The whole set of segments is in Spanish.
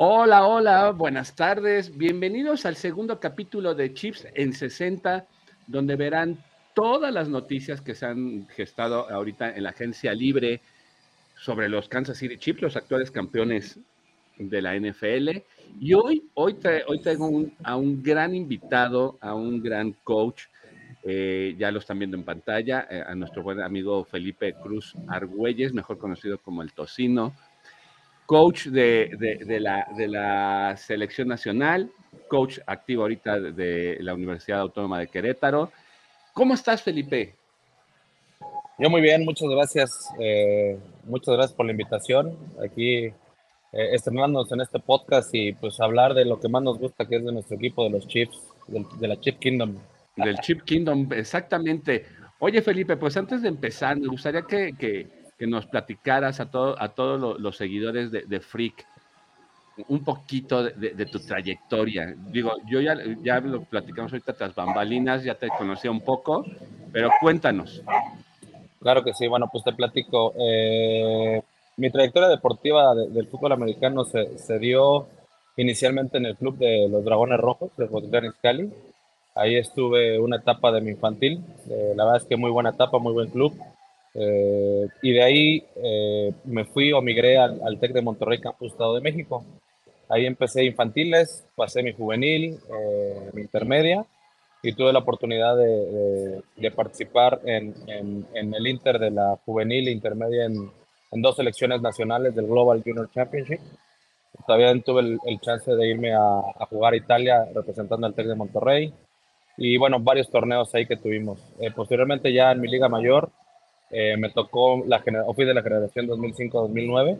Hola, hola, buenas tardes. Bienvenidos al segundo capítulo de Chips en 60, donde verán todas las noticias que se han gestado ahorita en la agencia libre sobre los Kansas City Chiefs, los actuales campeones de la NFL. Y hoy, hoy, hoy tengo a un gran invitado, a un gran coach. Eh, ya lo están viendo en pantalla, eh, a nuestro buen amigo Felipe Cruz Argüelles, mejor conocido como el Tocino, coach de, de, la, de la selección nacional, coach activo ahorita de la Universidad Autónoma de Querétaro. ¿Cómo estás, Felipe? Yo muy bien, muchas gracias. Eh, muchas gracias por la invitación. Aquí eh, estrenándonos en este podcast y pues hablar de lo que más nos gusta, que es de nuestro equipo, de los Chips, de, la Chip Kingdom. Del Chip Kingdom, exactamente. Oye, Felipe, pues antes de empezar, me gustaría que, que, nos platicaras a, todo, a todos los, seguidores de, de, Freak un poquito de, tu trayectoria. Digo, yo ya, ya lo platicamos ahorita tras bambalinas, ya te conocía un poco, pero cuéntanos. Claro que sí, bueno, pues te platico. Eh, mi trayectoria deportiva del fútbol americano se, se, dio inicialmente en el club de los Dragones Rojos de Botanica Cali. Ahí estuve una etapa de mi infantil. Eh, la verdad es que muy buena etapa, muy buen club. Eh, y de ahí me fui o migré al, al, TEC de Monterrey, Campus Estado de México. Ahí empecé infantiles, pasé mi juvenil, mi intermedia y tuve la oportunidad de, de, participar en, en, el Inter de la juvenil intermedia en, en, dos selecciones nacionales del Global Junior Championship. Todavía tuve el, chance de irme a, a, jugar a Italia representando al TEC de Monterrey y bueno, varios torneos ahí que tuvimos. Eh, posteriormente ya en mi liga mayor eh, me tocó, la fui de la generación 2005-2009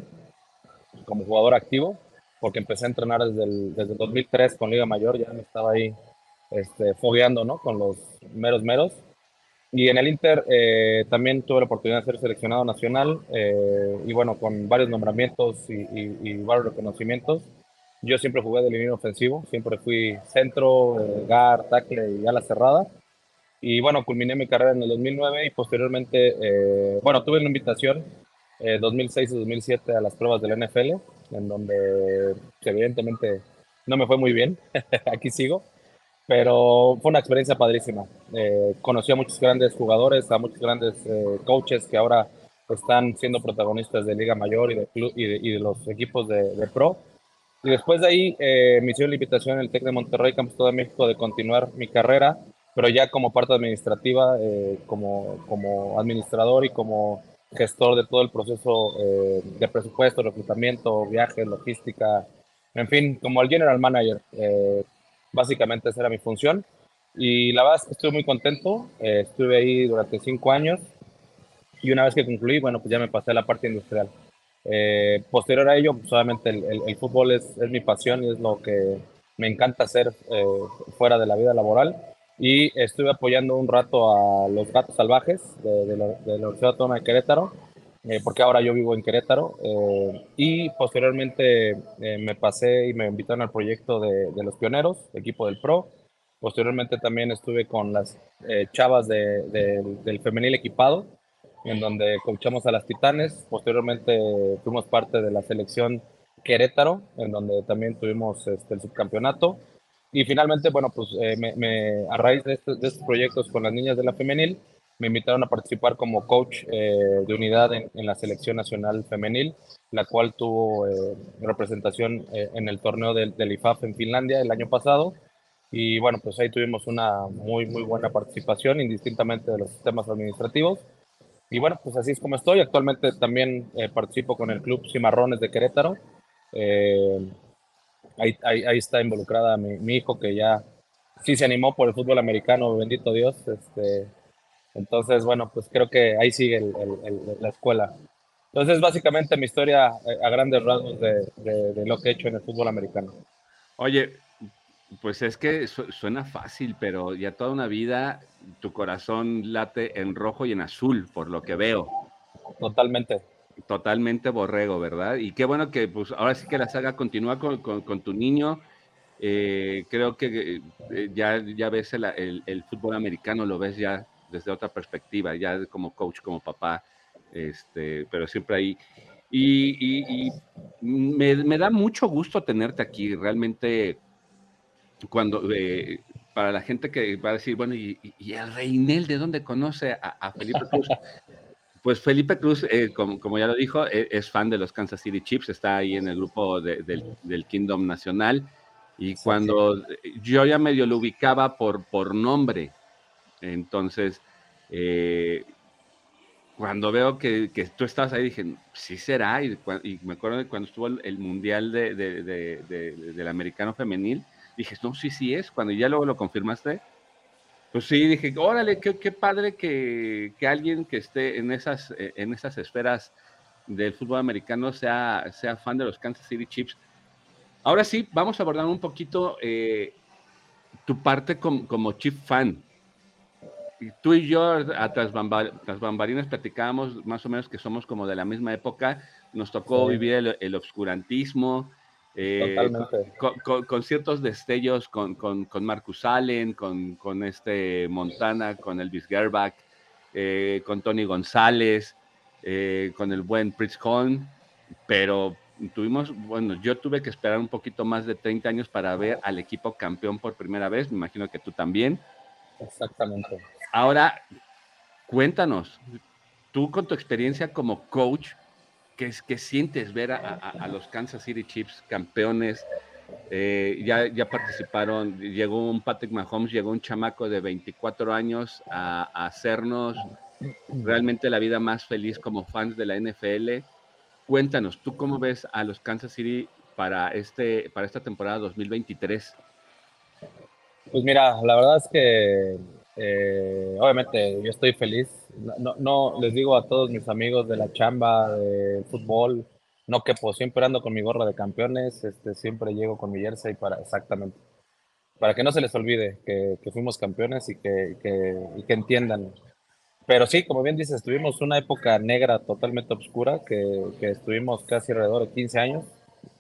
como jugador activo porque empecé a entrenar desde el, desde el 2003 con liga mayor, ya me estaba ahí este, fogueando, ¿no? Con los meros meros. Y en el Inter eh, también tuve la oportunidad de ser seleccionado nacional eh, y bueno, con varios nombramientos y, varios reconocimientos. Yo siempre jugué de línea ofensivo, siempre fui centro, eh, gar, tackle y ala cerrada. Y bueno, culminé mi carrera en el 2009 y posteriormente, bueno, tuve una invitación 2006 y 2007 a las pruebas del NFL, en donde evidentemente no me fue muy bien, aquí sigo, pero fue una experiencia padrísima. Eh, conocí a muchos grandes jugadores, a muchos grandes eh, coaches que ahora están siendo protagonistas de Liga Mayor y de, y de, los equipos de, de, Pro. Y después de ahí eh, me hicieron la invitación en el TEC de Monterrey, Campus de México, de continuar mi carrera, pero ya como parte administrativa, eh, como, como administrador y como gestor de todo el proceso de presupuesto, reclutamiento, viajes, logística, en fin, como el general manager. Básicamente esa era mi función. Y la verdad es que estuve muy contento. Eh, estuve ahí durante cinco años. Y una vez que concluí, bueno, pues ya me pasé a la parte industrial. Eh, posterior a ello, pues obviamente el, el, fútbol es, es, mi pasión y es lo que me encanta hacer eh, fuera de la vida laboral. Y estuve apoyando un rato a los gatos salvajes de, de, la, de la Universidad Autónoma de Querétaro eh, porque ahora yo vivo en Querétaro, eh, y posteriormente eh, me pasé y me invitaron al proyecto de, de, los pioneros, equipo del PRO. Posteriormente también estuve con las chavas de, del femenil equipado, en donde coachamos a las titanes. Posteriormente fuimos parte de la selección Querétaro, en donde también tuvimos este, el subcampeonato. Y finalmente, bueno, pues me, me, a raíz de, estos, de estos proyectos con las niñas de la femenil, me invitaron a participar como coach eh, de unidad en, la selección nacional femenil, la cual tuvo eh, representación eh, en el torneo del, IFAF en Finlandia el año pasado. Y bueno, pues ahí tuvimos una muy, muy buena participación, indistintamente de los sistemas administrativos. Y bueno, pues así es como estoy. Actualmente también participo con el Club Cimarrones de Querétaro. Ahí, ahí, ahí, está involucrada mi, mi, hijo que ya sí se animó por el fútbol americano, bendito Dios. Este, entonces, bueno, pues creo que ahí sigue la escuela. Entonces, básicamente mi historia eh, a grandes rasgos de, lo que he hecho en el fútbol americano. Oye, pues es que suena fácil, pero ya toda una vida tu corazón late en rojo y en azul, por lo que veo. Totalmente. Totalmente borrego, ¿verdad? Y qué bueno que pues ahora sí que la saga continúa con, tu niño. Eh, creo que eh, ya, ya ves el, fútbol americano, lo ves ya desde otra perspectiva, ya como coach, como papá, este, pero siempre ahí. Y, me, da mucho gusto tenerte aquí. Realmente, cuando eh, para la gente que va a decir, bueno, ¿y, el Reinel de dónde conoce a, Felipe Cruz? Pues Felipe Cruz, eh, como, ya lo dijo, e, es, fan de los Kansas City Chiefs, está ahí en el grupo del, Kingdom Nacional. Y cuando yo ya medio lo ubicaba por, por nombre, entonces, eh, cuando veo que, tú estabas ahí, dije, sí será. Y, me acuerdo de cuando estuvo el, Mundial de, del Americano Femenil, dije, no, sí, sí es. Cuando ya luego lo confirmaste, pues sí, dije, órale, qué, qué padre que, alguien que esté en esas, eh, en esas esferas del fútbol americano sea, sea fan de los Kansas City Chiefs. Ahora sí, vamos a abordar un poquito eh, tu parte como chief fan tú y yo, a tras, bambalinas, platicábamos más o menos que somos como de la misma época. Nos tocó vivir el, obscurantismo, eh, con, ciertos destellos con, con, Marcus Allen, con, este Montana, con Elvis Gerbach, eh, con Tony González, eh, con el buen Pritz Holm, pero tuvimos, bueno, yo tuve que esperar un poquito más de 30 años para ver al equipo campeón por primera vez, me imagino que tú también. Exactamente. Ahora, cuéntanos, tú con tu experiencia como coach, ¿qué, qué sientes ver a, los Kansas City Chiefs campeones? Eh, ya, ya participaron, llegó un Patrick Mahomes, llegó un chamaco de 24 años a, hacernos realmente la vida más feliz como fans de la NFL. Cuéntanos, ¿tú cómo ves a los Kansas City para, este, para esta temporada 2023? Pues mira, la verdad es que eh, obviamente yo estoy feliz. No, no, les digo a todos mis amigos de la chamba, de fútbol, no que pues siempre ando con mi gorra de campeones, este, siempre llego con mi jersey para exactamente, para que no se les olvide que, que fuimos campeones y que, que, entiendan. Pero sí, como bien dices, tuvimos una época negra totalmente oscura, que, que estuvimos casi alrededor de 15 años.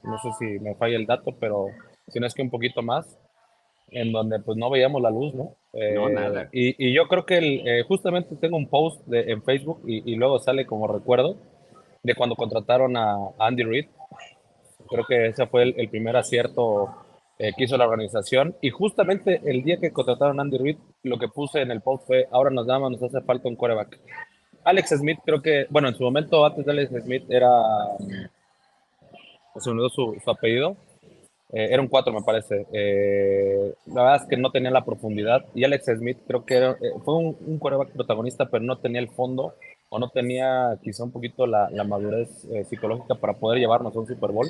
No sé si me falla el dato, pero si no es que un poquito más en donde pues no veíamos la luz, ¿no? no, eh, nada. Y, y, yo creo que eh, justamente tengo un post de, en Facebook y, y, luego sale como recuerdo de cuando contrataron a Andy Reid. Creo que ese fue el, primer acierto eh, que hizo la organización. Y justamente el día que contrataron a Andy Reid, lo que puse en el post fue, ahora nos damos, nos hace falta un quarterback. Alex Smith, creo que, bueno, en su momento antes de Alex Smith era, se me su, su apellido, eh, era un 4, me parece. Eh, la verdad es que no tenía la profundidad. Y Alex Smith creo que eh, fue un, un quarterback protagonista, pero no tenía el fondo o no tenía quizá un poquito la, la madurez psicológica para poder llevarnos a un Super Bowl.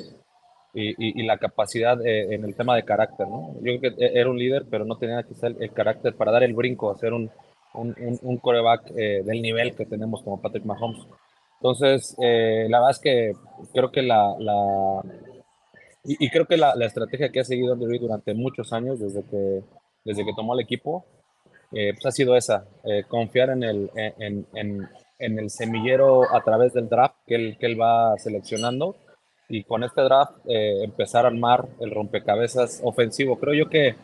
Y, y, la capacidad en el tema de carácter, ¿no? Yo creo que era un líder, pero no tenía quizá el, carácter para dar el brinco, hacer un, un, un, coreback del nivel que tenemos como Patrick Mahomes. Entonces, la verdad es que creo que la y, creo que la, la, estrategia que ha seguido Andy Reid durante muchos años, desde que, desde que tomó el equipo, eh, pues ha sido esa, eh, confiar en el, en, en, en, el semillero a través del draft que él, que él va seleccionando y con este draft eh, empezar a armar el rompecabezas ofensivo. Creo yo que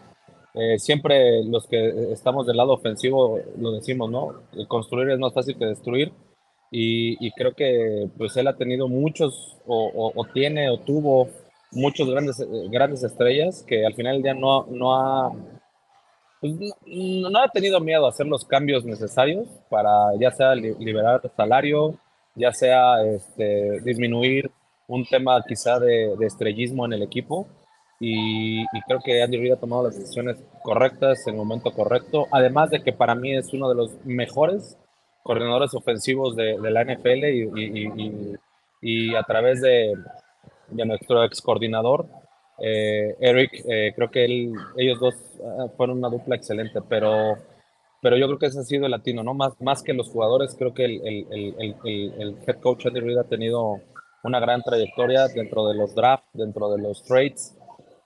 siempre los que estamos del lado ofensivo lo decimos, ¿no? Construir es más fácil que destruir. Y, y creo que pues él ha tenido muchos, o, o, o tiene, o tuvo muchos grandes, eh, grandes estrellas que al final del día no, no ha pues, no, ha tenido miedo a hacer los cambios necesarios para ya sea liberar salario, ya sea este, disminuir un tema quizá de, de estrellismo en el equipo. Y, y, creo que Andy Reid ha tomado las decisiones correctas en el momento correcto. Además de que para mí es uno de los mejores coordinadores ofensivos de, de la NFL y, y, y, a través de, de nuestro ex coordinador, eh, Eric, eh, creo que él, ellos dos ah, fueron una dupla excelente, pero, pero yo creo que ese ha sido el latino, ¿no? Más, más que los jugadores, creo que el, el, el, el head coach Andy Reid ha tenido una gran trayectoria dentro de los drafts, dentro de los trades,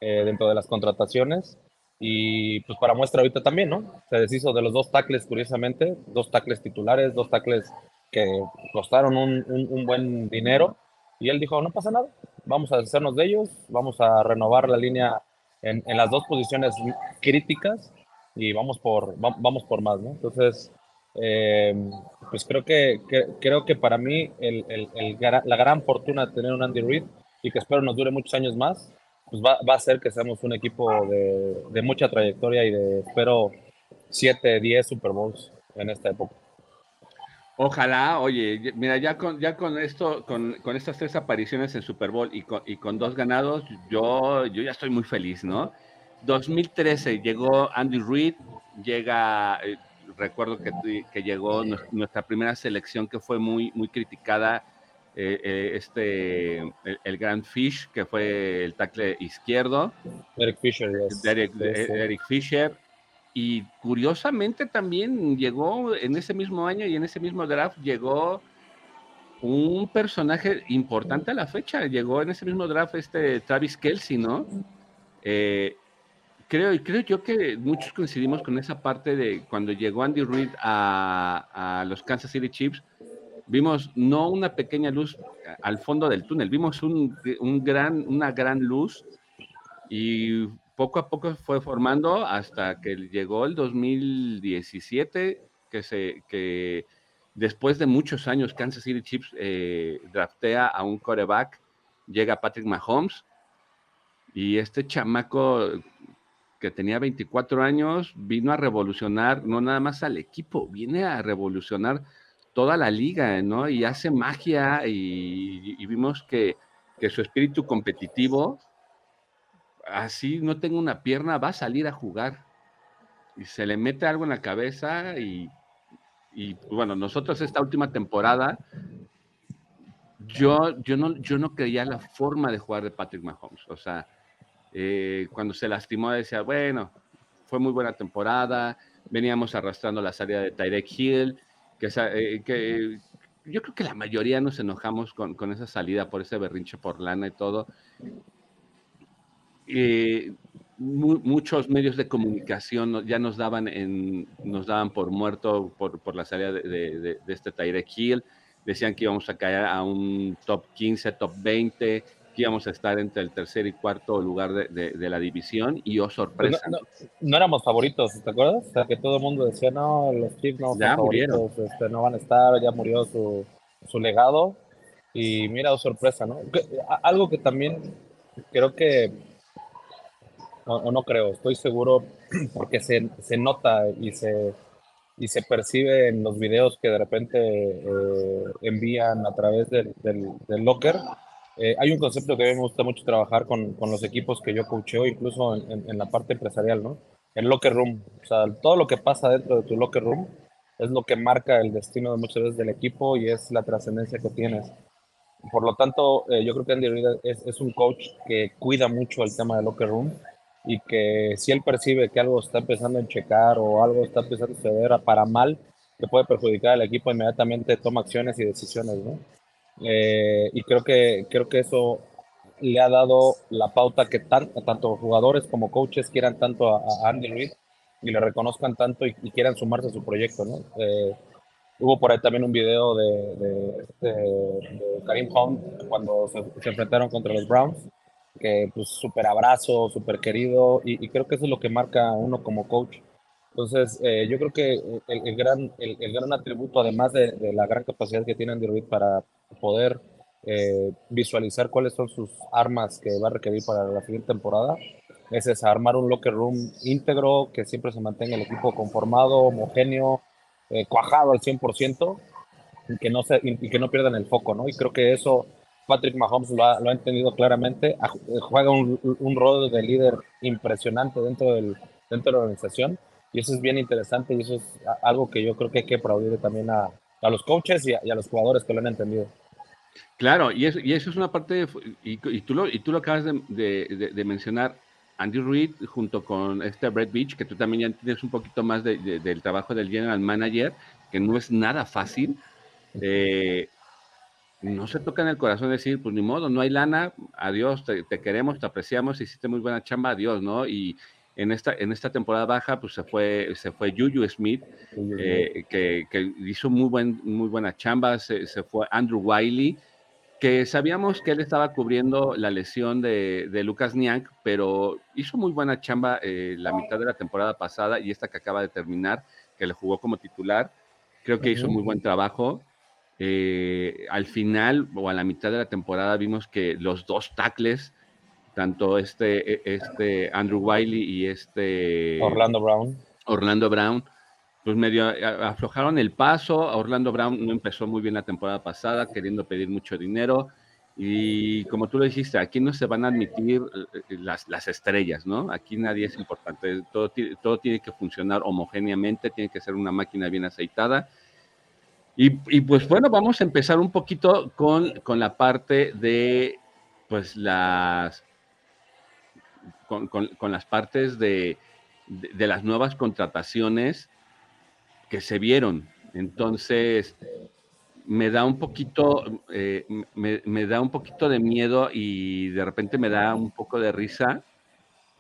eh, dentro de las contrataciones. Y pues para muestra ahorita también, ¿no? Se deshizo de los dos tackles, curiosamente, dos tackles titulares, dos tackles que costaron un, un, un buen dinero. Y él dijo, no pasa nada, vamos a hacernos de ellos, vamos a renovar la línea en, en las dos posiciones críticas y vamos por, vamos por más, ¿no? Entonces, eh, pues creo que, creo que para mí el, el, la gran fortuna de tener un Andy Reid y que espero nos dure muchos años más, pues va, va a ser que seamos un equipo de, de mucha trayectoria y de, espero, 7, 10 Super Bowls en esta época. Ojalá, oye, mira, ya con, ya con esto, con, con estas tres apariciones en Super Bowl y con, y con, dos ganados, yo, yo ya estoy muy feliz, ¿no? 2013 llegó Andy Reid, llega, eh, recuerdo que, que, llegó nuestra primera selección que fue muy, muy criticada, eh, eh, este, el, el, Grand Fish, que fue el tackle izquierdo. Eric Fisher, yes. Eric, Eric Fisher y curiosamente también llegó en ese mismo año y en ese mismo draft llegó un personaje importante a la fecha. Llegó en ese mismo draft este Travis Kelsey, ¿no? Eh, creo, creo yo que muchos coincidimos con esa parte de cuando llegó Andy Reid a, los Kansas City Chiefs, vimos no una pequeña luz al fondo del túnel, vimos un gran, una gran luz y poco a poco fue formando hasta que llegó el 2017, que, se, que después de muchos años Kansas City Chiefs eh, draftea a un coreback, llega Patrick Mahomes y este chamaco que tenía 24 años vino a revolucionar no nada más al equipo, viene a revolucionar toda la liga, ¿no? Y hace magia y, y vimos que, que su espíritu competitivo así no tengo una pierna, va a salir a jugar. Y se le mete algo en la cabeza y, bueno, nosotros esta última temporada, yo, yo, no, yo no creía la forma de jugar de Patrick Mahomes. O sea, eh, cuando se lastimó decía, bueno, fue muy buena temporada, veníamos arrastrando la salida de Tyrek Hill, que, eh, que yo creo que la mayoría nos enojamos con, con, esa salida por ese berrinche por lana y todo. Eh, mu muchos medios de comunicación ya nos daban, en, nos daban por muerto por, por la salida de, de, de, este Tyrek Hill. Decían que íbamos a caer a un top 15, top 20, que íbamos a estar entre el tercer y cuarto lugar de, de la división. Y oh, sorpresa. No, no, no, éramos favoritos, ¿te acuerdas? O sea, que todo el mundo decía, no, los Chiefs no ya murieron. Este, no van a estar, ya murió su, su legado. Y mira, oh, sorpresa, ¿no? Algo que también creo que o, no creo, estoy seguro porque se, se, nota y se, y se percibe en los videos que de repente eh, envían a través del, del, locker. Eh, hay un concepto que a mí me gusta mucho trabajar con, con los equipos que yo coacheo, incluso en, en, en, la parte empresarial, ¿no? El locker room. O sea, todo lo que pasa dentro de tu locker room es lo que marca el destino de muchas veces del equipo y es la trascendencia que tienes. Por lo tanto, eh, yo creo que Andy Reid es, es, un coach que cuida mucho el tema del locker room y que si él percibe que algo está empezando a checar o algo está empezando a suceder para mal, que puede perjudicar al equipo, inmediatamente toma acciones y decisiones, ¿no? Eh, y creo que, creo que eso le ha dado la pauta que tan, tanto jugadores como coaches quieran tanto a, a Andy Reid y le reconozcan tanto y, y, quieran sumarse a su proyecto, ¿no? Eh, hubo por ahí también un video de, de, de, de Karim Hunt cuando se, se enfrentaron contra los Browns que pues súper abrazo, súper querido, y, creo que eso es lo que marca uno como coach. Entonces, eh, yo creo que el, el gran, el, el, gran atributo, además de, la gran capacidad que tiene Andy Reid para poder eh, visualizar cuáles son sus armas que va a requerir para la siguiente temporada, es esa, armar un locker room íntegro, que siempre se mantenga el equipo conformado, homogéneo, eh, cuajado al 100%, y que, no se, y que no pierdan el foco, ¿no? Y creo que eso Patrick Mahomes lo ha, entendido claramente, juega un, rol de líder impresionante dentro, del, dentro de la organización y eso es bien interesante y eso es algo que yo creo que hay que aplaudir también a, a los coaches y a, los jugadores que lo han entendido. Claro, y eso, y eso es una parte, de, y, y, tú lo, y tú lo acabas de, de, de, mencionar, Andy Reid junto con este Brett Beach, que tú también ya tienes un poquito más del trabajo del general manager, que no es nada fácil. Eh, no se toca en el corazón decir, pues ni modo, no hay lana, adiós, te, te, queremos, te apreciamos, hiciste muy buena chamba, adiós, ¿no? Y en esta, en esta temporada baja, pues se fue, se fue Juju Smith, eh, que, que, hizo muy, buen, muy buena chamba, se, se, fue Andrew Wiley, que sabíamos que él estaba cubriendo la lesión de, de Lucas Niang, pero hizo muy buena chamba eh, la mitad de la temporada pasada y esta que acaba de terminar, que le jugó como titular, creo que hizo muy buen trabajo Eh, al final o a la mitad de la temporada vimos que los dos tackles, tanto este, e, este Andrew Wiley y este Orlando Brown, Orlando Brown, pues medio aflojaron el paso. Orlando Brown no empezó muy bien la temporada pasada, queriendo pedir mucho dinero. Y como tú lo dijiste, aquí no se van a admitir eh, las, las estrellas, ¿no? Aquí nadie es importante. Todo, todo tiene que funcionar homogéneamente, tiene que ser una máquina bien aceitada. Y, pues bueno, vamos a empezar un poquito con, con la parte de, pues las, con, con, las partes de, de, las nuevas contrataciones que se vieron. Entonces, me da un poquito, eh, me, da un poquito de miedo y de repente me da un poco de risa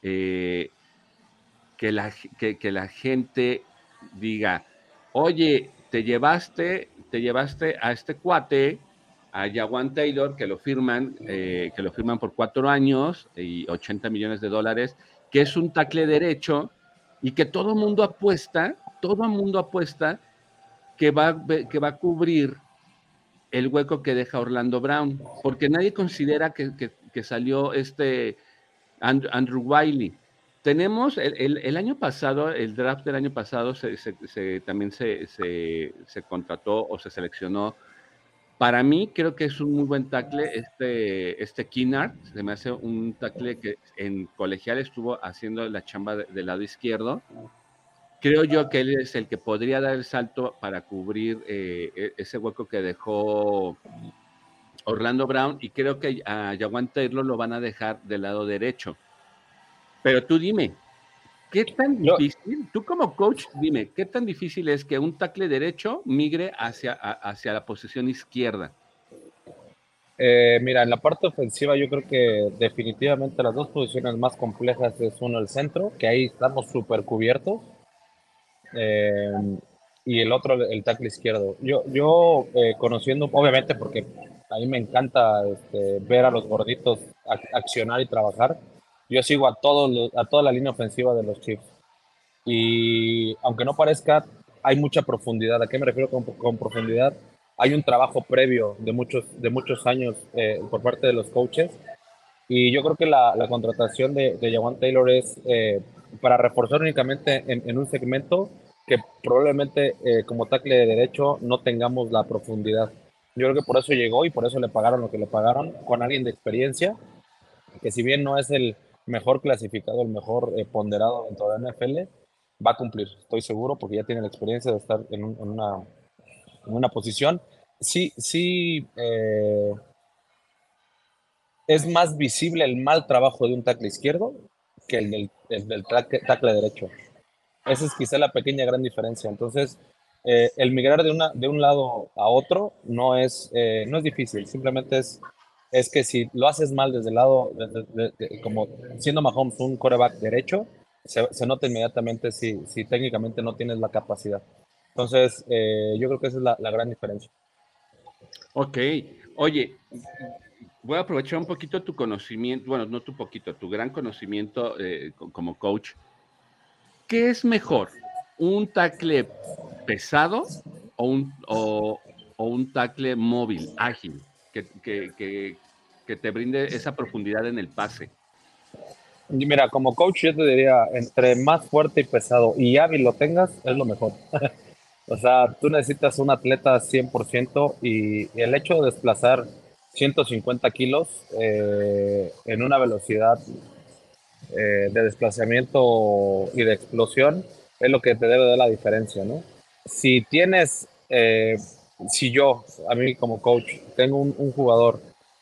eh, que, la, que, la gente diga, oye, te llevaste, te llevaste a este cuate, a Jawan Taylor, que lo firman, eh, que lo firman por cuatro años y 80 millones de dólares, que es un tacle derecho y que todo mundo apuesta, todo mundo apuesta que va, que va a cubrir el hueco que deja Orlando Brown, porque nadie considera que, que, que salió este Andrew, Andrew Wiley. Tenemos el, el, año pasado, el draft del año pasado, se, se, se, también se, contrató o se seleccionó. Para mí, creo que es un muy buen tackle este, este Kinnard. Se me hace un tackle que en colegial estuvo haciendo la chamba de, del lado izquierdo creo yo que él es el que podría dar el salto para cubrir eh, ese hueco que dejó Orlando Brown y creo que a Jawan Taylor lo van a dejar del lado derecho. Pero tú dime, ¿qué tan difícil, tú como coach, dime, qué tan difícil es que un tackle derecho migre hacia, hacia la posición izquierda? Eh, mira, en la parte ofensiva yo creo que definitivamente las dos posiciones más complejas es uno el centro, que ahí estamos súper cubiertos, eh, y el otro el tackle izquierdo. Yo, yo eh, conociendo, obviamente, porque a mí me encanta este, ver a los gorditos accionar y trabajar, yo sigo a, todos a toda la línea ofensiva de los Chiefs. Y aunque no parezca, hay mucha profundidad. ¿A qué me refiero con, con profundidad? Hay un trabajo previo de muchos, de muchos años eh, por parte de los coaches. Y yo creo que la, la contratación de, de Jawan Taylor es eh, para reforzar únicamente en, en un segmento que probablemente eh, como tackle de derecho no tengamos la profundidad. Yo creo que por eso llegó y por eso le pagaron lo que le pagaron con alguien de experiencia, que si bien no es el mejor clasificado, el mejor eh, ponderado dentro de la NFL, va a cumplir, estoy seguro, porque ya tiene la experiencia de estar en, un, en una, en una posición. Sí, sí, eh, es más visible el mal trabajo de un tackle izquierdo que el del, el tackle, derecho. Esa es quizá la pequeña gran diferencia. Entonces, eh, el migrar de, una, de un lado a otro no es, no es difícil, simplemente es, es que si lo haces mal desde el lado, de, de, de, como siendo Mahomes un coreback derecho, se, nota inmediatamente si, si, técnicamente no tienes la capacidad. Entonces, eh, yo creo que esa es la, la gran diferencia. Ok, oye, voy a aprovechar un poquito tu conocimiento, bueno, no tu poquito, tu gran conocimiento eh, como coach. ¿Qué es mejor? ¿Un tackle pesado o un, o un tackle móvil, ágil, que, que, que, que, te brinde esa profundidad en el pase? Mira, como coach yo te diría, entre más fuerte y pesado y hábil lo tengas, es lo mejor. o sea, tú necesitas un atleta 100% y el hecho de desplazar 150 kilos eh, en una velocidad eh, de desplazamiento y de explosión es lo que te debe dar la diferencia, ¿no? Si tienes, eh, si yo, a mí como coach, tengo un, un jugador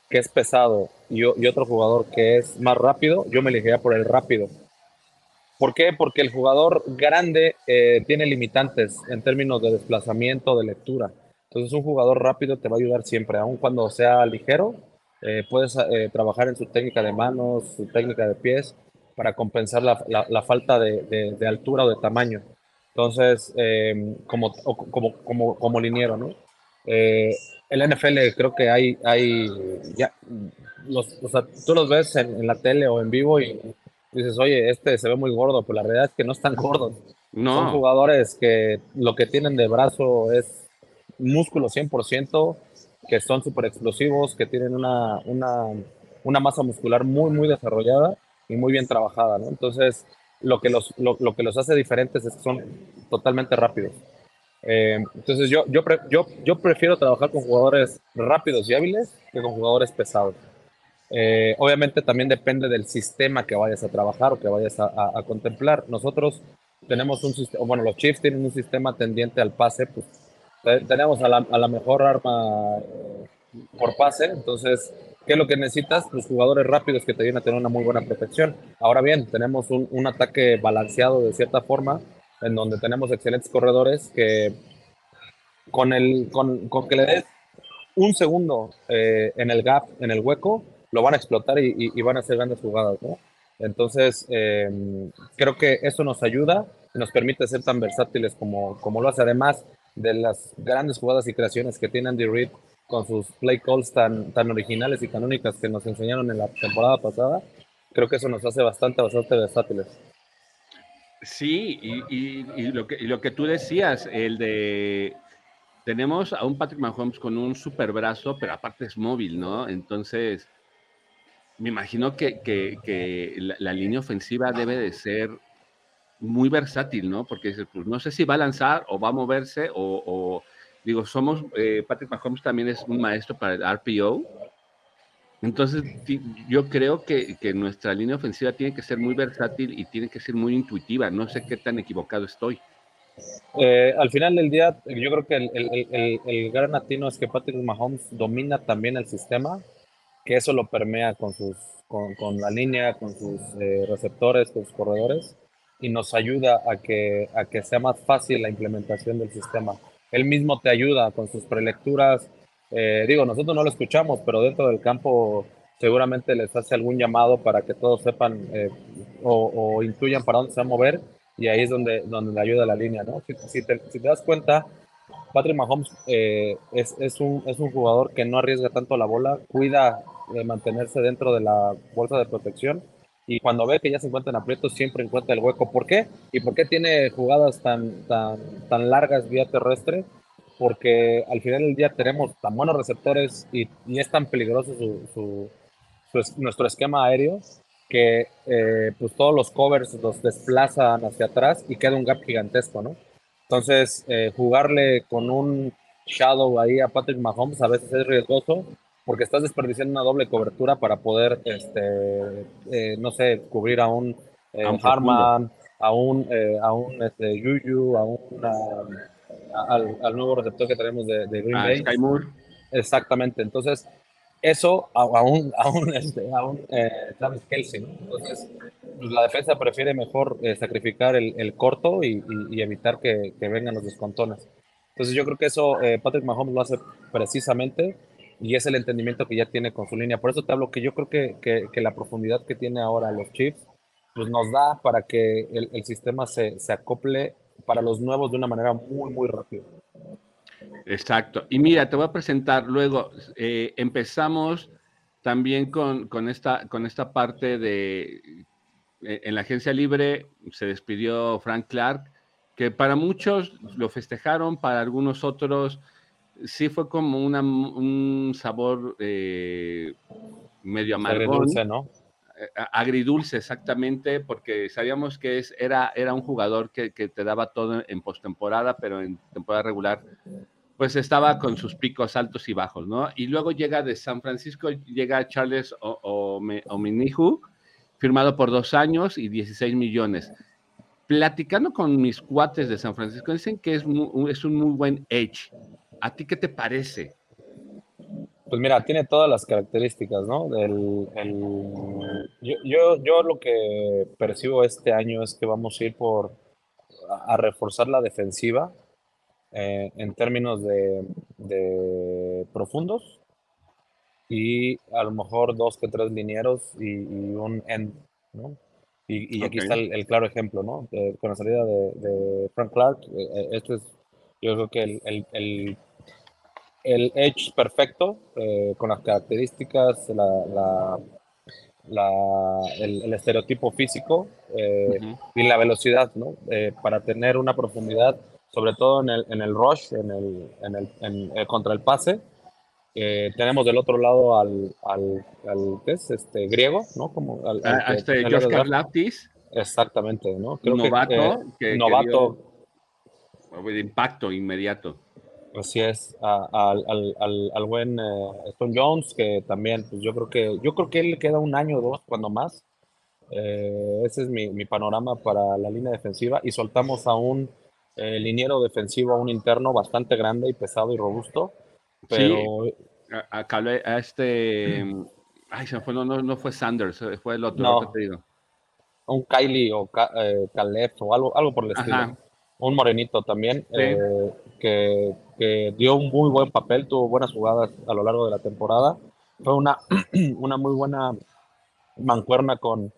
que es pesado y, otro jugador que es más rápido, yo me elegiría por el rápido. ¿Por qué? Porque el jugador grande eh, tiene limitantes en términos de desplazamiento, de lectura. Entonces un jugador rápido te va a ayudar siempre, aun cuando sea ligero, eh, puedes eh, trabajar en su técnica de manos, su técnica de pies, para compensar la, la, falta de, de, altura o de tamaño. Entonces, como, como, como, como liniero, ¿no? Eh, el NFL creo que hay, hay ya, los, o sea, tú los ves en, en, la tele o en vivo y dices, oye, este se ve muy gordo, pero la realidad es que no están gordos. No. Son jugadores que lo que tienen de brazo es músculos 100%, que son súper explosivos, que tienen una, una, una, masa muscular muy, muy desarrollada y muy bien trabajada, ¿no? Entonces, lo que los, lo, lo que los hace diferentes es que son totalmente rápidos. Eh, entonces, yo, yo, yo, yo prefiero trabajar con jugadores rápidos y hábiles que con jugadores pesados. Eh, obviamente también depende del sistema que vayas a trabajar o que vayas a, a, contemplar. Nosotros tenemos un sistema, bueno, los Chiefs tienen un sistema tendiente al pase, pues tenemos a la, a la mejor arma eh, por pase, entonces, ¿qué es lo que necesitas? Los jugadores rápidos que te vienen a tener una muy buena protección. Ahora bien, tenemos un, un ataque balanceado de cierta forma, en donde tenemos excelentes corredores que con, el, con, con que le des un segundo eh, en el gap, en el hueco, lo van a explotar y, van a hacer grandes jugadas. Entonces, eh, creo que eso nos ayuda y nos permite ser tan versátiles como, como lo hace. Además de las grandes jugadas y creaciones que tiene Andy Reid con sus play calls tan, tan originales y canónicas que nos enseñaron en la temporada pasada, creo que eso nos hace bastante, bastante versátiles. Sí, y, y, lo que, lo que tú decías, el de tenemos a un Patrick Mahomes con un super brazo, pero aparte es móvil, ¿no? Entonces, me imagino que, que, la, línea ofensiva debe de ser muy versátil, ¿no? Porque pues, no sé si va a lanzar o va a moverse o, digo, somos, eh, Patrick Mahomes también es un maestro para el RPO. Entonces, yo creo que, que, nuestra línea ofensiva tiene que ser muy versátil y tiene que ser muy intuitiva. No sé qué tan equivocado estoy. Eh, al final del día, yo creo que el, el, el, el gran atino es que Patrick Mahomes domina también el sistema que eso lo permea con, sus, con, con la línea, con sus eh, receptores, con sus corredores, y nos ayuda a que, a que sea más fácil la implementación del sistema. Él mismo te ayuda con sus prelecturas. Eh, digo, nosotros no lo escuchamos, pero dentro del campo seguramente les hace algún llamado para que todos sepan eh, o, intuyan para dónde se va a mover y ahí es donde, donde le ayuda la línea, ¿no? Si, si te das cuenta, Patrick Mahomes eh, es, es, un, es un jugador que no arriesga tanto la bola, cuida de mantenerse dentro de la bolsa de protección y cuando ve que ya se encuentra en aprietos siempre encuentra el hueco. ¿Por qué? ¿Y por qué tiene jugadas tan, tan, tan largas vía terrestre? Porque al final del día tenemos tan buenos receptores y, y es tan peligroso su, su, su, nuestro esquema aéreo que eh, pues todos los covers los desplazan hacia atrás y queda un gap gigantesco, ¿no? Entonces, eh, jugarle con un shadow ahí a Patrick Mahomes a veces es riesgoso porque estás desperdiciando una doble cobertura para poder, este, eh, no sé, cubrir a un, Harman, a un, a un este, Yuyu, a un, al, al, nuevo receptor que tenemos de, de Green ah, Bay. Sky Moore. Exactamente, entonces eso a, a un, a un, este, a un eh, Travis Kelsey, ¿no? Entonces, pues, la defensa prefiere mejor eh, sacrificar el, el corto y, y, y, evitar que, que, vengan los descontones. Entonces, yo creo que eso eh, Patrick Mahomes lo hace precisamente y es el entendimiento que ya tiene con su línea. Por eso te hablo que yo creo que, que, que la profundidad que tiene ahora los Chiefs pues nos da para que el, el sistema se, se, acople para los nuevos de una manera muy, muy rápida. Exacto. Y mira, te voy a presentar luego, eh, empezamos también con, con, esta, con esta parte de, eh, en la agencia libre se despidió Frank Clark, que para muchos lo festejaron, para algunos otros sí fue como una, un sabor eh, medio amargo. ¿no? Agridulce, exactamente, porque sabíamos que es, era, era un jugador que, que te daba todo en postemporada, pero en temporada regular, pues estaba con sus picos altos y bajos, ¿no? Y luego llega de San Francisco, llega Charles Ominihu, firmado por dos años y 16 millones. Platicando con mis cuates de San Francisco, dicen que es, es un muy buen edge ¿A ti qué te parece? Pues mira, tiene todas las características, ¿no? Del, el, yo, yo, yo, lo que percibo este año es que vamos a ir por a, a reforzar la defensiva eh, en términos de, de, profundos y a lo mejor dos que tres linieros y, y un end, ¿no? Y, y aquí okay. está el, el, claro ejemplo, ¿no? De, con la salida de, de Frank Clark, eh, esto es, yo creo que el, el, el edge perfecto, eh, con las características, la, la, la, el, el, estereotipo físico eh, uh -huh. y la velocidad, ¿no? Eh, para tener una profundidad sobre todo en el, en el rush, en el, en el, en, contra el pase. Eh, tenemos del otro lado al, al, al ¿qué es? Este, griego, ¿no? Como al, a, este Josh Karlaftis. Exactamente, ¿no? Creo novato. Que, eh, novato. de impacto inmediato. Así es, al, al, al, buen eh, Stone Jones, que también, pues yo creo que, yo creo que él le queda un año o dos, cuando más. Eh, ese es mi, mi, panorama para la línea defensiva. Y soltamos a un eh, liniero defensivo, a un interno bastante grande y pesado y robusto. Pero. Sí, a, a, este. Ay, se fue, no, no, fue Sanders, fue el otro. No, un Kylie o Caleb o algo, algo por el estilo un morenito también, eh, que, que, dio un muy buen papel, tuvo buenas jugadas a lo largo de la temporada. Fue una, una muy buena mancuerna con,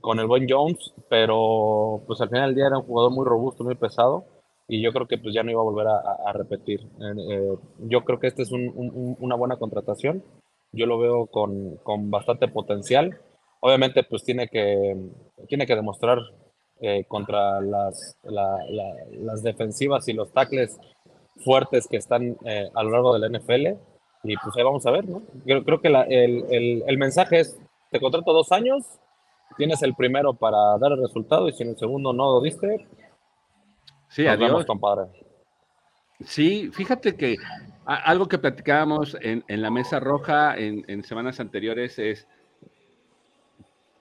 con el buen Jones, pero pues al final del día era un jugador muy robusto, muy pesado, y yo creo que pues ya no iba a volver a, repetir. Eh, yo creo que esta es un, una buena contratación, yo lo veo con, con bastante potencial. Obviamente pues tiene que, tiene que demostrar eh, contra las, las defensivas y los tackles fuertes que están eh, a lo largo de la NFL. Y pues ahí vamos a ver, ¿no? Creo, creo que el, el, el, mensaje es, te contrato dos años, tienes el primero para dar el resultado y si en el segundo no lo diste, sí, adiós. compadre. Sí, fíjate que algo que platicábamos en, en la mesa roja en, en semanas anteriores es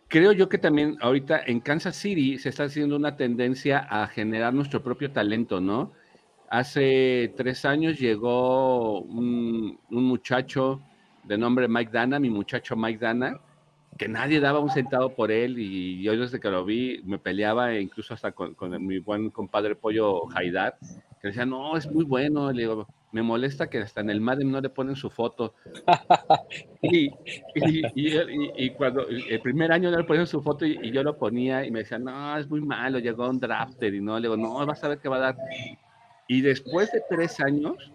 creo yo que también ahorita en Kansas City se está haciendo una tendencia a generar nuestro propio talento, ¿no? Hace tres años llegó un, muchacho de nombre Mike Dana, mi muchacho Mike Dana, que nadie daba un centavo por él y yo desde que lo vi me peleaba incluso hasta con, mi buen compadre Pollo Haidar, que decía, no, es muy bueno, le digo, me molesta que hasta en el Madden no le ponen su foto. y, y, cuando el primer año no le ponían su foto y, yo lo ponía y me decían, no, es muy malo, llegó un drafter y no, le digo, no, vas a ver qué va a dar. Y después de tres años,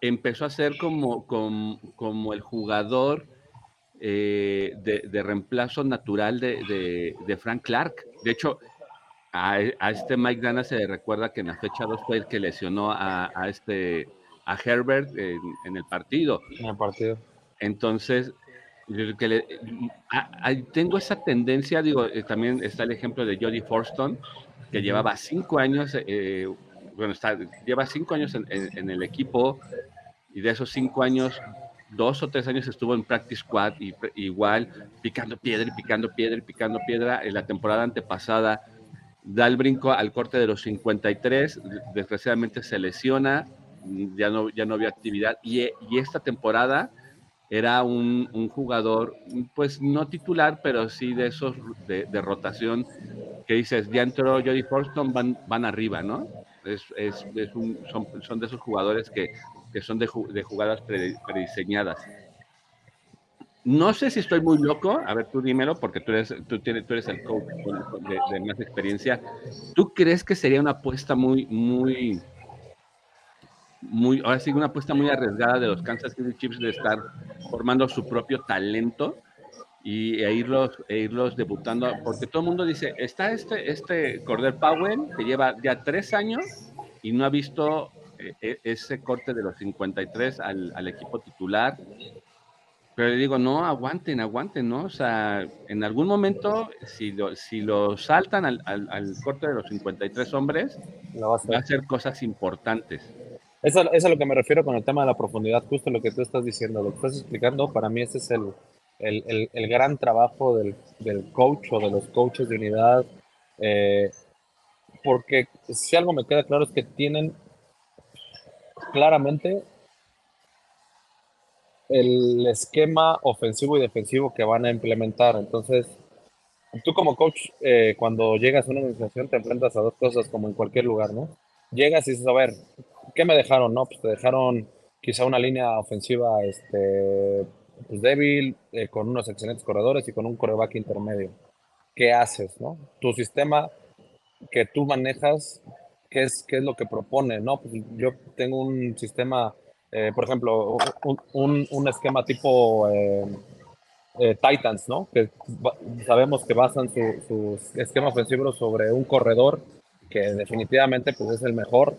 empezó a ser como, como, como el jugador eh, de, de, reemplazo natural de, de, de Frank Clark. De hecho, a, este Mike Dana se le recuerda que en la fecha 2 fue el que lesionó a, este a Herbert en, el partido. En el partido. Entonces, que tengo esa tendencia, digo, eh, también está el ejemplo de Jody Forston, que llevaba cinco años, eh, bueno, está, lleva cinco años en, el equipo y de esos cinco años, dos o tres años estuvo en practice squad y igual picando piedra y picando piedra y picando piedra. En la temporada antepasada da el brinco al corte de los 53, desgraciadamente se lesiona, ya no, ya no había actividad y, esta temporada era un, jugador, pues no titular, pero sí de esos de, rotación que dices, ya entró Jody Forston, van, van arriba, ¿no? Es, es, es un, son, son, de esos jugadores que, que son de, de jugadas prediseñadas. No sé si estoy muy loco, a ver, tú dímelo, porque tú eres, tú tienes, tú eres el coach de, más experiencia. ¿Tú crees que sería una apuesta muy, muy, muy, ahora sí, una apuesta muy arriesgada de los Kansas City Chiefs de estar formando su propio talento y, e irlos, e irlos debutando? Porque todo el mundo dice, está este, este Cordell Powell que lleva ya tres años y no ha visto eh, e, ese corte de los 53 al, al equipo titular pero le digo, no, aguanten, aguanten, ¿no? O sea, en algún momento, si lo, si lo saltan al, al, corte de los 53 hombres, va, a hacer cosas importantes. Eso, eso, es a lo que me refiero con el tema de la profundidad, justo lo que tú estás diciendo, lo que estás explicando, para mí ese es el, el, el, el gran trabajo del, del, coach o de los coaches de unidad, eh, porque si algo me queda claro es que tienen claramente el esquema ofensivo y defensivo que van a implementar. Entonces, tú como coach, eh, cuando llegas a una organización, te enfrentas a dos cosas como en cualquier lugar, ¿no? Llegas y dices, a ver, ¿qué me dejaron? No, pues te dejaron quizá una línea ofensiva este, pues débil, eh, con unos excelentes corredores y con un coreback intermedio. ¿Qué haces, no? Tu sistema que tú manejas, ¿qué es, qué es lo que propone? No, pues yo tengo un sistema eh, por ejemplo, un, un, esquema tipo eh, eh, Titans, ¿no? Que sabemos que basan su, su, esquema ofensivo sobre un corredor que definitivamente pues es el mejor.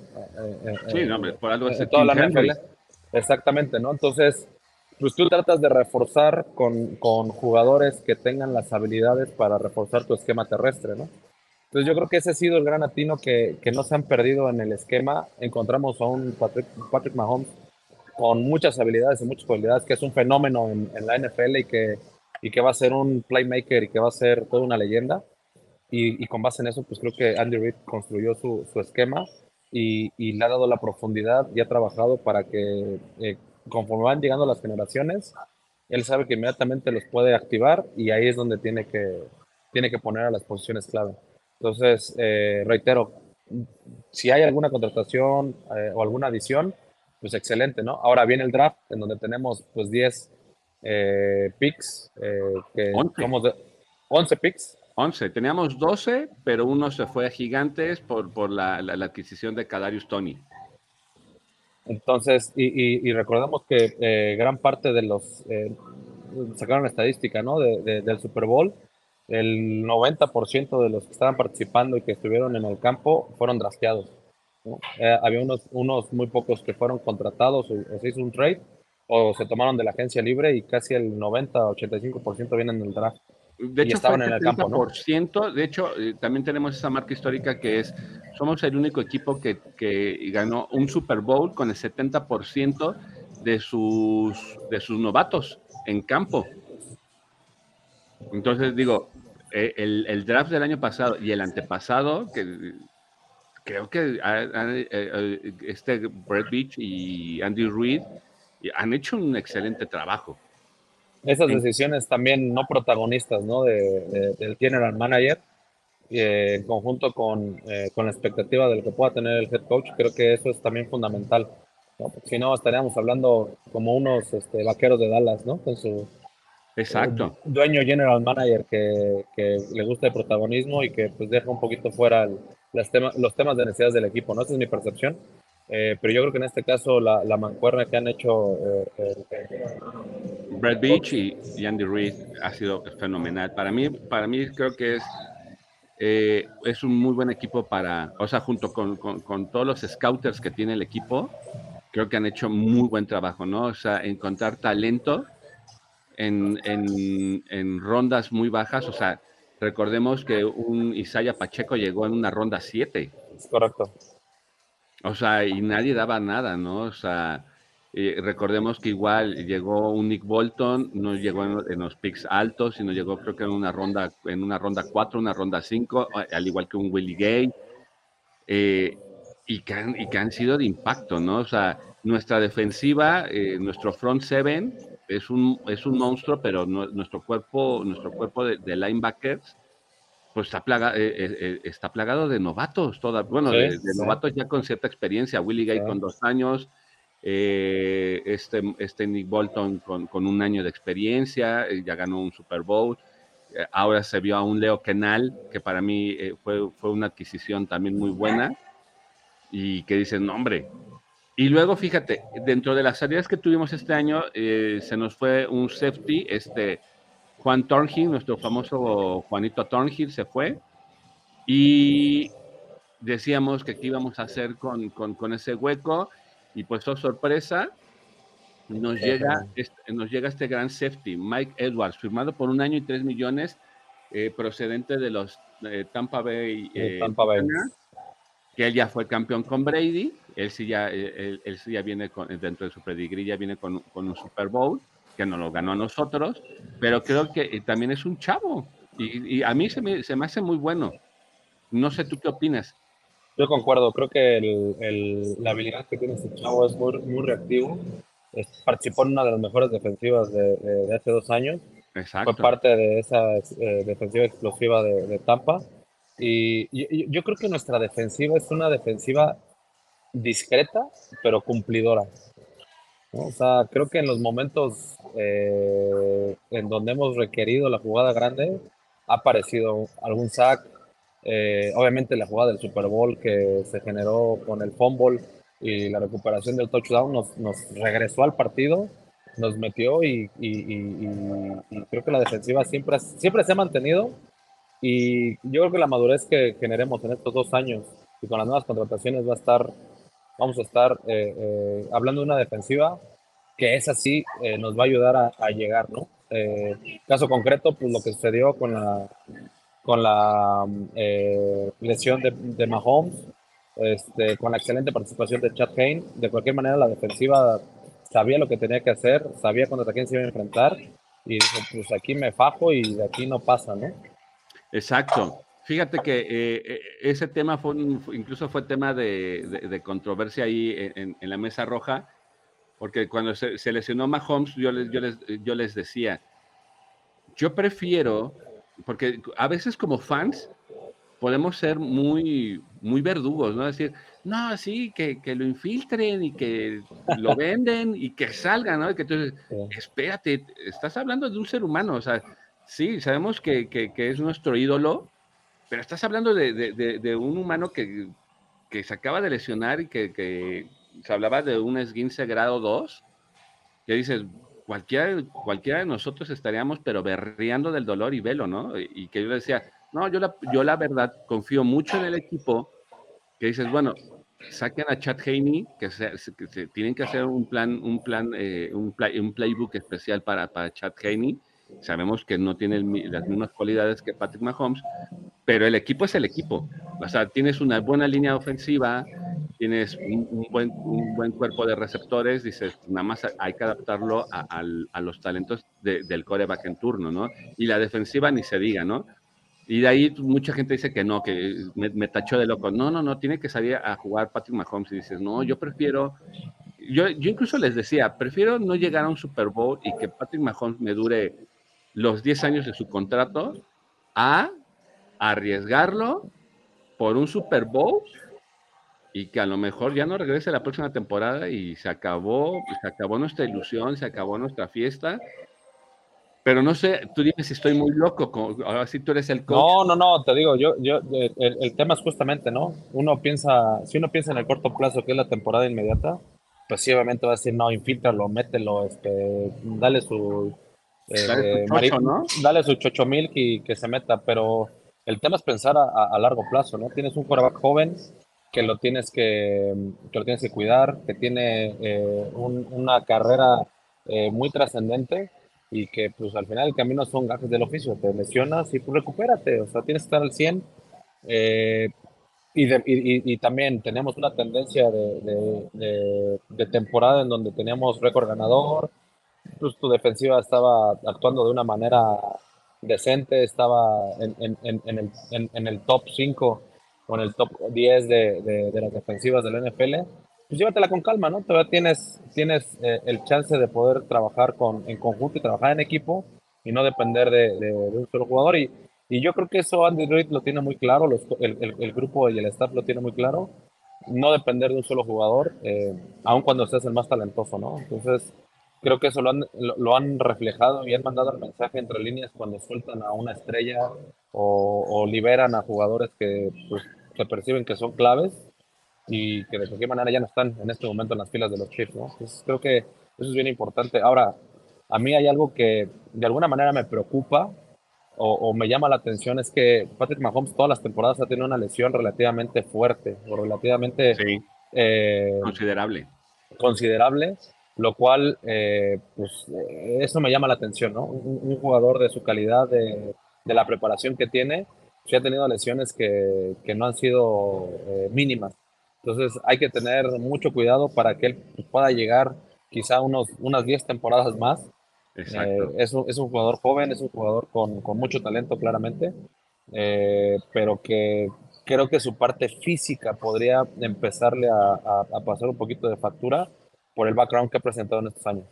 sí, no, por algo es toda la NFL. Exactamente, ¿no? Entonces, pues tú tratas de reforzar con, con, jugadores que tengan las habilidades para reforzar tu esquema terrestre, ¿no? Entonces yo creo que ese ha sido el gran atino que, que no se han perdido en el esquema. Encontramos a un Patrick, Patrick Mahomes con muchas habilidades y muchas cualidades, que es un fenómeno en, en, la NFL y que, y que va a ser un playmaker y que va a ser toda una leyenda. Y, y con base en eso, pues creo que Andy Reid construyó su, su esquema y, y, le ha dado la profundidad y ha trabajado para que eh, conforme van llegando las generaciones, él sabe que inmediatamente los puede activar y ahí es donde tiene que, tiene que poner a las posiciones clave. Entonces, eh, reitero, si hay alguna contratación eh, o alguna adición, pues excelente, ¿no? Ahora viene el draft, en donde tenemos pues 10 eh, picks, que 11. somos de 11 picks. 11, teníamos 12, pero uno se fue a Gigantes por, por la, la, la adquisición de Kadarius Tony. Entonces, y, y, recordemos que eh, gran parte de los, eh, sacaron la estadística, ¿no? De, de, del Super Bowl, el 90% de los que estaban participando y que estuvieron en el campo fueron drafteados. ¿No? Eh, había unos, unos muy pocos que fueron contratados o, o, se hizo un trade o se tomaron de la agencia libre y casi el 90-85% vienen del draft. De hecho, estaban en el campo, ¿no? De hecho, eh, también tenemos esa marca histórica que es, somos el único equipo que, que ganó un Super Bowl con el 70% de sus, de sus novatos en campo. Entonces, digo, eh, el, el, draft del año pasado y el antepasado, que creo que eh, este Brett Beach y Andy Reid han hecho un excelente trabajo esas decisiones también no protagonistas, ¿no? De, de, del general manager, eh, en conjunto con, eh, con, la expectativa de lo que pueda tener el head coach, creo que eso es también fundamental. si no, estaríamos hablando como unos este, vaqueros de Dallas, ¿no? Con su Exacto. dueño general manager que, que, le gusta el protagonismo y que pues deja un poquito fuera el, tema, los temas de necesidades del equipo, ¿no? Esa es mi percepción. Eh, pero yo creo que en este caso la, la mancuerna que han hecho eh, Brad Beach y, y, Andy Reid ha sido fenomenal. Para mí, para mí creo que es, eh, es un muy buen equipo para, o sea, junto con, con, con, todos los scouters que tiene el equipo, creo que han hecho muy buen trabajo, ¿no? O sea, encontrar talento en, en, en rondas muy bajas, o sea, recordemos que un Isaiah Pacheco llegó en una ronda 7. Es correcto. O sea, y nadie daba nada, ¿no? O sea, eh, recordemos que igual llegó un Nick Bolton, no llegó en, en, los picks altos, sino llegó creo que en una ronda, en una ronda 4, una ronda 5, al igual que un Willie Gay, eh, y, que han, y, que han, sido de impacto, ¿no? O sea, nuestra defensiva, eh, nuestro front seven es un, es un monstruo, pero no, nuestro cuerpo, nuestro cuerpo de, de linebackers pues está, plaga, eh, eh, eh, está plagado de novatos, toda, bueno, sí, de, de sí. novatos ya con cierta experiencia. Willie Gay sí. con dos años, eh, este, este Nick Bolton con, con, un año de experiencia, ya ganó un Super Bowl. ahora se vio a un Leo Kenal, que para mí fue, fue una adquisición también muy buena, y que dicen, no, hombre. Y luego, fíjate, dentro de las salidas que tuvimos este año, se nos fue un safety, este Juan Thornhill, nuestro famoso Juanito Thornhill, se fue. Y decíamos que qué íbamos a hacer con, con, con ese hueco. Y pues, oh, sorpresa, nos llega, este, nos llega este gran safety, Mike Edwards, firmado por un año y tres millones, eh, procedente de los eh, Tampa Bay. Eh, Tampa Bay. Que él ya fue campeón con Brady. Él sí ya, él, él sí ya viene con, dentro de su pedigrí, ya viene con, con un Super Bowl que nos lo ganó a nosotros, pero creo que eh, también es un chavo y, y a mí se me, se me, hace muy bueno. No sé tú qué opinas. Yo concuerdo, creo que el, el, la habilidad que tiene este chavo es muy, muy reactivo. Es, participó en una de las mejores defensivas de, de, de hace dos años. Exacto. Fue parte de esa eh, defensiva explosiva de, de Tampa. Y, y, yo creo que nuestra defensiva es una defensiva discreta, pero cumplidora. O sea, creo que en los momentos eh, en donde hemos requerido la jugada grande, ha aparecido algún sack. Eh, obviamente la jugada del Super Bowl que se generó con el fumble y la recuperación del touchdown nos, nos regresó al partido, nos metió y, y, y, creo que la defensiva siempre, siempre se ha mantenido y yo creo que la madurez que generemos en estos dos años y con las nuevas contrataciones va a estar, vamos a estar eh, eh, hablando de una defensiva que es así, eh, nos va a ayudar a, llegar, ¿no? caso concreto, pues lo que sucedió con la, con la lesión de, de Mahomes, este, con la excelente participación de Chad Kane, de cualquier manera la defensiva sabía lo que tenía que hacer, sabía contra quién se iba a enfrentar y dijo, pues aquí me fajo y de aquí no pasa, ¿no? Exacto. Fíjate que eh, eh, ese tema fue incluso fue tema de, controversia ahí en, la mesa roja, porque cuando se, lesionó Mahomes, yo les, yo, les, yo les decía, yo prefiero, porque a veces como fans podemos ser muy, muy verdugos, ¿no? Decir, no, sí, que, que, lo infiltren y que lo venden y que salgan, ¿no? que entonces, espérate, estás hablando de un ser humano, o sea, sí, sabemos que, que, que es nuestro ídolo, pero estás hablando de, un humano que, se acaba de lesionar y que, se hablaba de un esguince grado 2, que dices, cualquiera, cualquiera de nosotros estaríamos pero berreando del dolor y velo, ¿no? Y, que yo decía, no, yo la, verdad confío mucho en el equipo, que dices, bueno, saquen a Chad Haney, que, se, tienen que hacer un plan, un plan, eh, un, un, playbook especial para, para Chad Haney, Sabemos que no tiene las mismas cualidades que Patrick Mahomes, pero el equipo es el equipo. O sea, tienes una buena línea ofensiva, tienes un, buen, un buen cuerpo de receptores, dices, nada más hay que adaptarlo a, los talentos del coreback en turno, ¿no? Y la defensiva ni se diga, ¿no? Y de ahí mucha gente dice que no, que me, tachó de loco. No, no, no, tiene que salir a jugar Patrick Mahomes. Y dices, no, yo prefiero. Yo, yo incluso les decía, prefiero no llegar a un Super Bowl y que Patrick Mahomes me dure los 10 años de su contrato a arriesgarlo por un Super Bowl y que a lo mejor ya no regrese la próxima temporada y se acabó, se acabó nuestra ilusión, se acabó nuestra fiesta. Pero no sé, tú dime si estoy muy loco, ahora sí tú eres el. No, no, no, te digo, yo, yo, el, tema es justamente, ¿no? Uno piensa, si uno piensa en el corto plazo, que es la temporada inmediata, pues sí, obviamente va a decir, no, infiltralo, mételo, este, dale su, dale, su chocho, ¿no? dale su chocho mil y que se meta, pero el tema es pensar a, largo plazo, ¿no? Tienes un quarterback joven que lo tienes que, que lo tienes que cuidar, que tiene eh, una carrera eh, muy trascendente y que pues al final el camino son gajes del oficio, te lesionas y pues recupérate, o sea, tienes que estar al 100. Eh, y, y, también tenemos una tendencia de, de, de temporada en donde teníamos récord ganador, pues, tu defensiva estaba actuando de una manera decente, estaba en, en, en, el, en el, top 5 o en el top 10 de, de, las defensivas del NFL, pues llévatela con calma, ¿no? Todavía tienes, tienes eh, el chance de poder trabajar con, en conjunto y trabajar en equipo y no depender de, de un solo jugador. Y, y, yo creo que eso Andy Reid lo tiene muy claro, los, el, el, el, grupo y el staff lo tiene muy claro. No depender de un solo jugador, eh, aun cuando seas el más talentoso, ¿no? Entonces, creo que eso lo han, lo, han reflejado y han mandado el mensaje entre líneas cuando sueltan a una estrella o, liberan a jugadores que pues, se perciben que son claves y que de cualquier manera ya no están en este momento en las filas de los Chiefs, ¿no? Entonces creo que eso es bien importante. Ahora, a mí hay algo que de alguna manera me preocupa o, me llama la atención, es que Patrick Mahomes todas las temporadas ha tenido una lesión relativamente fuerte o relativamente... Eh, considerable. Considerable lo cual, eh, pues, eh, eso me llama la atención, ¿no? Un, jugador de su calidad, de, de, la preparación que tiene, sí ha tenido lesiones que, que no han sido eh, mínimas. Entonces hay que tener mucho cuidado para que él pueda llegar quizá unos, unas 10 temporadas más. Exacto. es, un, es, un, jugador joven, es un jugador con, con mucho talento claramente, pero que creo que su parte física podría empezarle a, a, a pasar un poquito de factura por el background que ha presentado en estos años.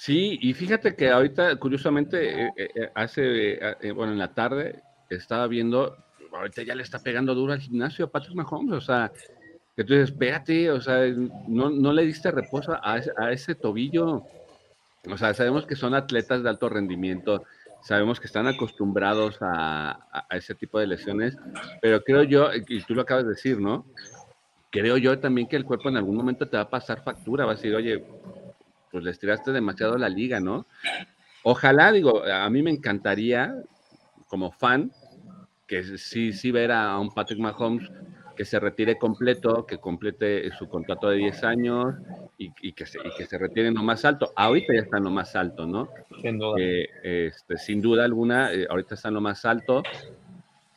Sí, y fíjate que ahorita, curiosamente, eh, eh, eh, hace, bueno, en la tarde estaba viendo, ahorita ya le está pegando duro al gimnasio a Patrick Mahomes, o sea, que tú dices, espérate, o sea, no, no le diste reposo a ese, a ese tobillo. O sea, sabemos que son atletas de alto rendimiento, sabemos que están acostumbrados a, a, ese tipo de lesiones, pero creo yo, y tú lo acabas de decir, ¿no? Creo yo también que el cuerpo en algún momento te va a pasar factura, va a decir, oye, pues le estiraste demasiado la liga, ¿no? Ojalá, digo, a mí me encantaría, como fan, que sí, sí ver a un Patrick Mahomes que se retire completo, que complete su contrato de 10 años y, que, se, y que se retire en lo más alto. Ahorita ya está en lo más alto, ¿no? Sin duda. Eh, este, sin duda alguna, eh, ahorita está en lo más alto.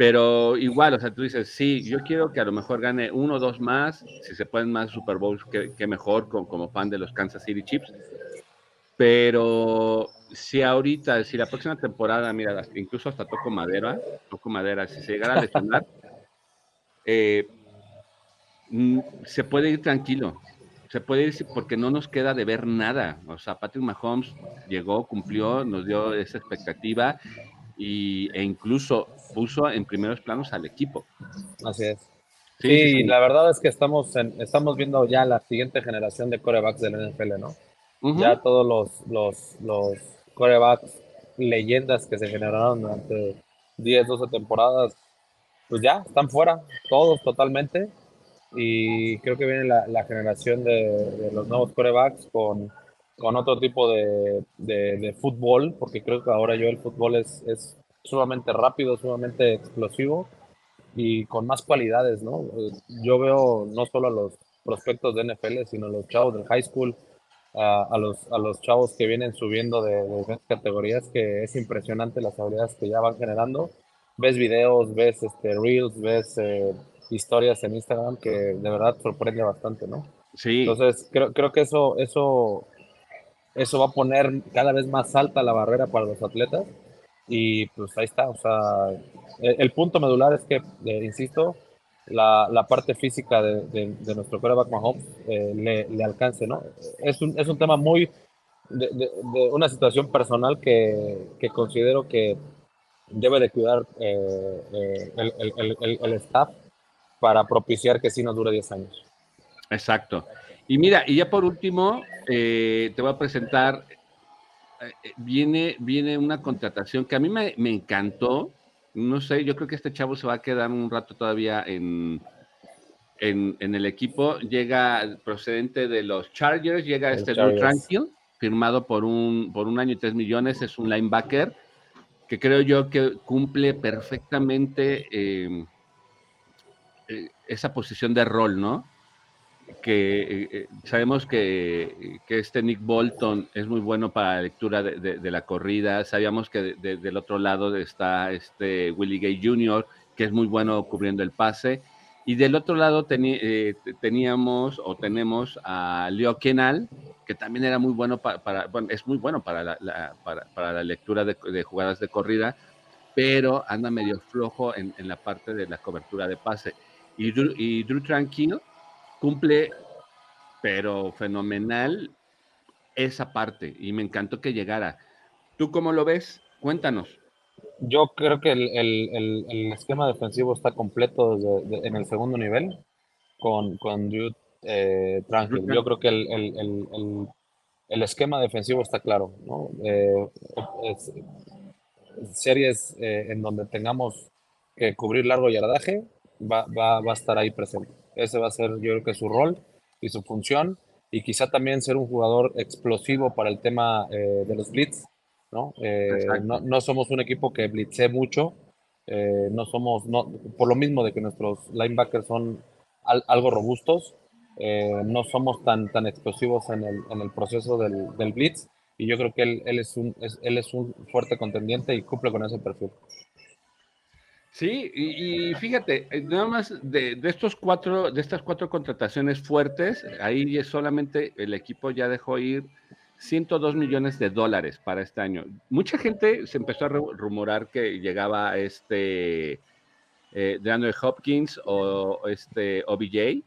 Pero igual, o sea, tú dices, sí, yo quiero que a lo mejor gane uno o dos más, si se pueden más Super Bowls, que, mejor como fan de los Kansas City Chiefs. Pero si ahorita, si la próxima temporada, mira, incluso hasta toco madera, toco madera, si se llegara a lesionar, eh, mm, se puede ir tranquilo, se puede ir porque no nos queda de ver nada. O sea, Patrick Mahomes llegó, cumplió, nos dio esa expectativa y, e incluso puso en primeros planos al equipo. Así es. Sí, la verdad es que estamos, estamos viendo ya la siguiente generación de corebacks del NFL, ¿no? Ya todos los, los, los corebacks leyendas que se generaron durante 10, 12 temporadas, pues ya están fuera, todos totalmente. Y creo que viene la, generación de, los nuevos corebacks con, con otro tipo de, de, fútbol, porque creo que ahora yo el fútbol es, es sumamente rápido, sumamente explosivo y con más cualidades, ¿no? Yo veo no solo a los prospectos de NFL, sino a los chavos del high school, a, los, a los chavos que vienen subiendo de, de categorías, que es impresionante las habilidades que ya van generando. Ves videos, ves este, reels, ves eh, historias en Instagram que de verdad sorprende bastante, ¿no? Sí. Entonces, creo, creo que eso, eso, eso va a poner cada vez más alta la barrera para los atletas. Y pues ahí está, o sea, el, punto medular es que, eh, insisto, la, la, parte física de, de, nuestro quarterback Mahomes eh, le, le, alcance, ¿no? Es un, es un tema muy de, de una situación personal que, que, considero que debe de cuidar eh, eh, el, el, el, el, staff para propiciar que sí nos dure 10 años. Exacto. Y mira, y ya por último, te voy a presentar, viene, viene una contratación que a mí me, me encantó, no sé, yo creo que este chavo se va a quedar un rato todavía en, en, el equipo. Llega procedente de los Chargers, llega este Drew Tranquil, firmado por un, por un año y tres millones, es un linebacker que creo yo que cumple perfectamente eh, eh, esa posición de rol, ¿no? Que eh, eh, sabemos que, que, este Nick Bolton es muy bueno para la lectura de, de, la corrida, sabíamos que del otro lado está este Willie Gay Jr., que es muy bueno cubriendo el pase, y del otro lado eh, teníamos o tenemos a Leo Kenal, que también era muy bueno para, bueno, es muy bueno para la, para, para, la lectura de, jugadas de corrida, pero anda medio flojo en, en, la parte de la cobertura de pase. Y y Drew Tranquilo cumple, pero fenomenal esa parte y me encantó que llegara. ¿Tú cómo lo ves? Cuéntanos. Yo creo que el, el, el, esquema defensivo está completo desde, en el segundo nivel con, con Dude eh, Yo creo que el, esquema defensivo está claro. ¿no? Eh, series eh, en donde tengamos que cubrir largo yardaje, va, va, va a estar ahí presente. Ese va a ser, yo creo que su rol y su función. Y quizá también ser un jugador explosivo para el tema eh, de los blitz. ¿no? Eh, no, no, somos un equipo que blitze mucho. Eh, no somos, no, por lo mismo de que nuestros linebackers son algo robustos, no somos tan, tan explosivos en el, en el proceso del, del, blitz. Y yo creo que él, él, es un, él es un fuerte contendiente y cumple con ese perfil. Sí, y, fíjate, eh, nada más de, estos cuatro, de estas cuatro contrataciones fuertes, ahí solamente el equipo ya dejó ir 102 millones de dólares para este año. Mucha gente se empezó a rumorar que llegaba este eh, DeAndre Hopkins o este OBJ,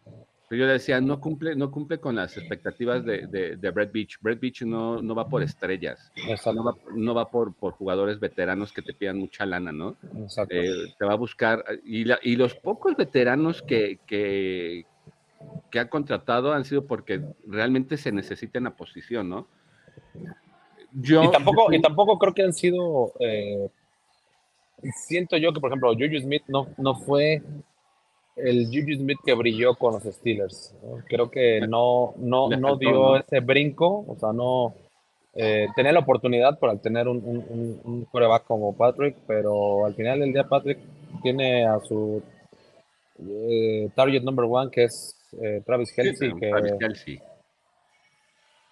pero yo decía, no cumple, no cumple con las expectativas de, de, Brad Beach. Brad Beach no, no va por estrellas, no va, no va por, por, jugadores veteranos que te pidan mucha lana, ¿no? Eh, te va a buscar, y, y los pocos veteranos que, que, que, ha contratado han sido porque realmente se necesita en la posición, ¿no? Yo, y, tampoco, y tampoco creo que han sido... Eh, siento yo que, por ejemplo, Juju Smith no, no fue el Juju Smith que brilló con los Steelers. Creo que no, no, no dio ese brinco, o sea, no eh, tenía la oportunidad por tener un, un, un, coreback como Patrick, pero al final del día Patrick tiene a su eh, target number one, que es eh, Travis Kelsey. que, Travis Kelsey.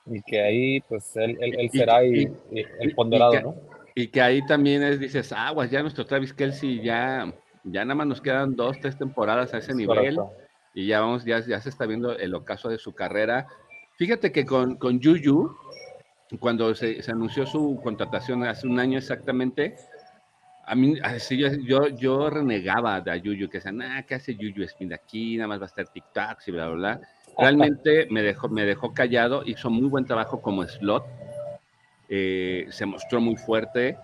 Y que ahí, pues, él, él, será el ponderado, ¿no? Y que ahí también es, dices, aguas, ya nuestro Travis Kelsey ya, ya nada más nos quedan dos, tres temporadas a ese nivel. Y ya vamos, ya, ya se está viendo el ocaso de su carrera. Fíjate que con, con Juju, cuando se, se, anunció su contratación hace un año exactamente, a mí, así yo, yo, renegaba de Yuyu, que decían, ah, ¿qué hace Yuyu Spin aquí? Nada más va a estar TikTok y bla, bla, bla. Realmente me dejó, me dejó callado, hizo muy buen trabajo como slot, eh, se mostró muy fuerte,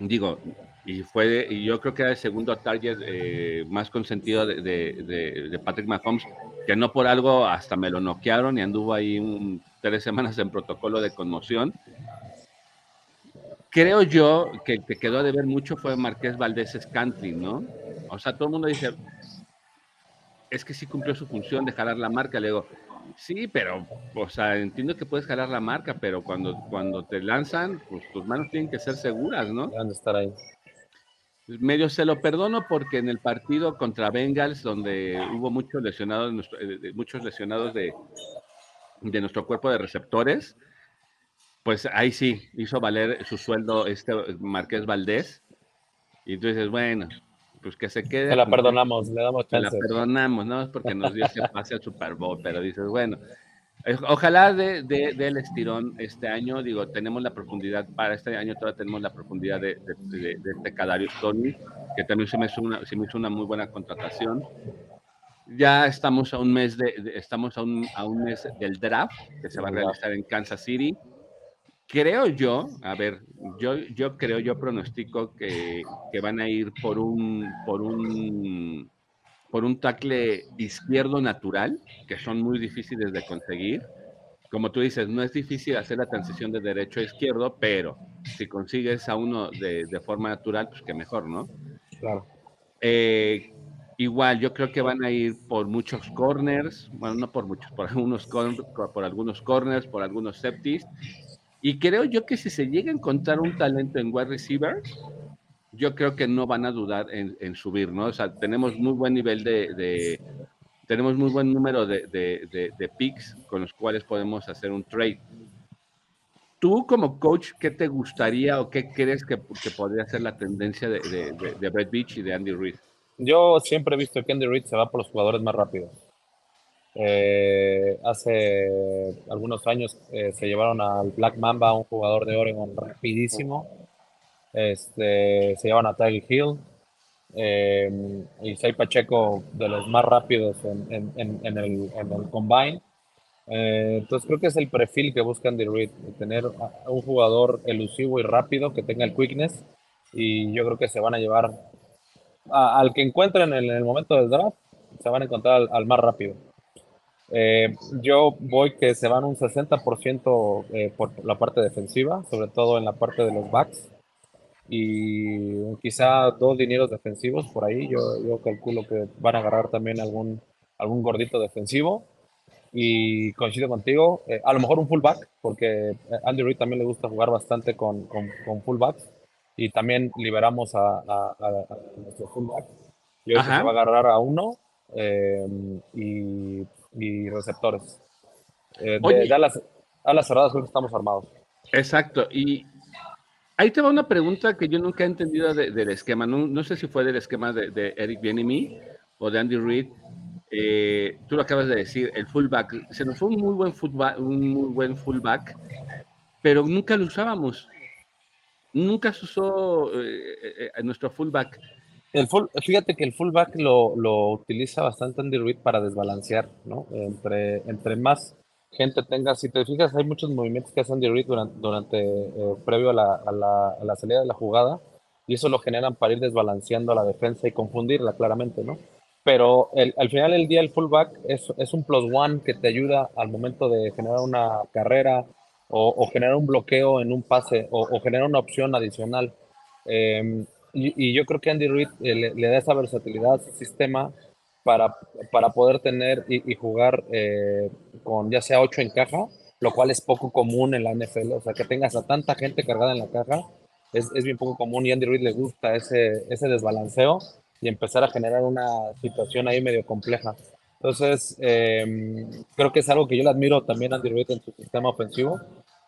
digo, y fue, y yo creo que era el segundo target eh, más consentido de, de, Patrick Mahomes, que no por algo hasta me lo noquearon y anduvo ahí un, tres semanas en protocolo de conmoción creo yo que el que quedó de ver mucho fue Marqués Valdés Scantling, ¿no? O sea, todo el mundo dice, es que sí cumplió su función de jalar la marca. Le digo, sí, pero, o sea, entiendo que puedes jalar la marca, pero cuando, cuando te lanzan, pues tus manos tienen que ser seguras, ¿no? Van a estar ahí. Medio se lo perdono porque en el partido contra Bengals, donde hubo muchos lesionados, eh, muchos lesionados de, de nuestro cuerpo de receptores, pues ahí sí, hizo valer su sueldo este Marqués Valdés. Y tú dices, bueno, pues que se quede. Se la perdonamos, le damos chance. Se la perdonamos, ¿no? Es porque nos dio ese pase al Super Bowl, pero dices, bueno, ojalá de, de, del estirón este año, digo, tenemos la profundidad, para este año todavía tenemos la profundidad de, de, de este Cadario Tony, que también se me, hizo una, se me hizo una muy buena contratación. Ya estamos a un mes de, estamos a un, a un mes del draft que se va a realizar en Kansas City creo yo, a ver, yo, yo creo, yo pronostico que, que, van a ir por un, por un, por un tackle izquierdo natural, que son muy difíciles de conseguir. Como tú dices, no es difícil hacer la transición de derecho a izquierdo, pero si consigues a uno de, de forma natural, pues que mejor, ¿no? Claro. Eh, igual, yo creo que van a ir por muchos corners, bueno, no por muchos, por algunos, por algunos corners, por algunos septis, y creo yo que si se llega a encontrar un talento en wide receivers, yo creo que no van a dudar en, subir, ¿no? O sea, tenemos muy buen nivel de, tenemos muy buen número de, de, picks con los cuales podemos hacer un trade. Tú como coach, ¿qué te gustaría o qué crees que, que podría ser la tendencia de, de, Brett Beach y de Andy Reid? Yo siempre he visto que Andy Reid se va por los jugadores más rápidos. Eh, hace algunos años eh, se llevaron al Black Mamba, un jugador de Oregon rapidísimo. Este, se llevan a Tyler Hill eh, y Sai Pacheco de los más rápidos en, en, en, el, el, combine. entonces creo que es el perfil que busca Andy Reid, tener un jugador elusivo y rápido que tenga el quickness y yo creo que se van a llevar al que encuentren en el momento del draft, se van a encontrar al más rápido. Eh, yo voy que se van un 60% eh, por la parte defensiva, sobre todo en la parte de los backs. Y quizá dos dineros defensivos por ahí. Yo, yo calculo que van a agarrar también algún, algún gordito defensivo. Y coincido contigo, eh, a lo mejor un fullback, porque Andy Reid también le gusta jugar bastante con, con, con fullbacks. Y también liberamos a, a, nuestro fullback. Yo creo que se va a agarrar a uno. y y receptores. Eh, a, las, cerradas creo que estamos armados. Exacto. Y ahí te va una pregunta que yo nunca he entendido del esquema. No, sé si fue del esquema de, Eric Bienemy o de Andy Reid. Eh, tú lo acabas de decir, el fullback. Se nos fue un muy buen fullback, un muy buen fullback, pero nunca lo usábamos. Nunca se usó eh, eh, nuestro fullback. Fíjate que el fullback lo, utiliza bastante Andy Reid para desbalancear, ¿no? Entre más gente tenga, si te fijas, hay muchos movimientos que hace Andy Reid durante, durante eh, previo a la, a, la, a la, salida de la jugada, y eso lo generan para ir desbalanceando a la defensa y confundirla claramente, ¿no? Pero el, al final del día el fullback es, es un plus one que te ayuda al momento de generar una carrera o, o generar un bloqueo en un pase o, o generar una opción adicional. Eh, y, yo creo que Andy Reid eh, le, da esa versatilidad al sistema para, para poder tener y, jugar eh, con ya sea 8 en caja, lo cual es poco común en la NFL. O sea, que tengas a tanta gente cargada en la caja es, es bien poco común y Andy Reid le gusta ese, ese desbalanceo y empezar a generar una situación ahí medio compleja. Entonces, em, creo que es algo que yo le admiro también a Andy Reid en su sistema ofensivo,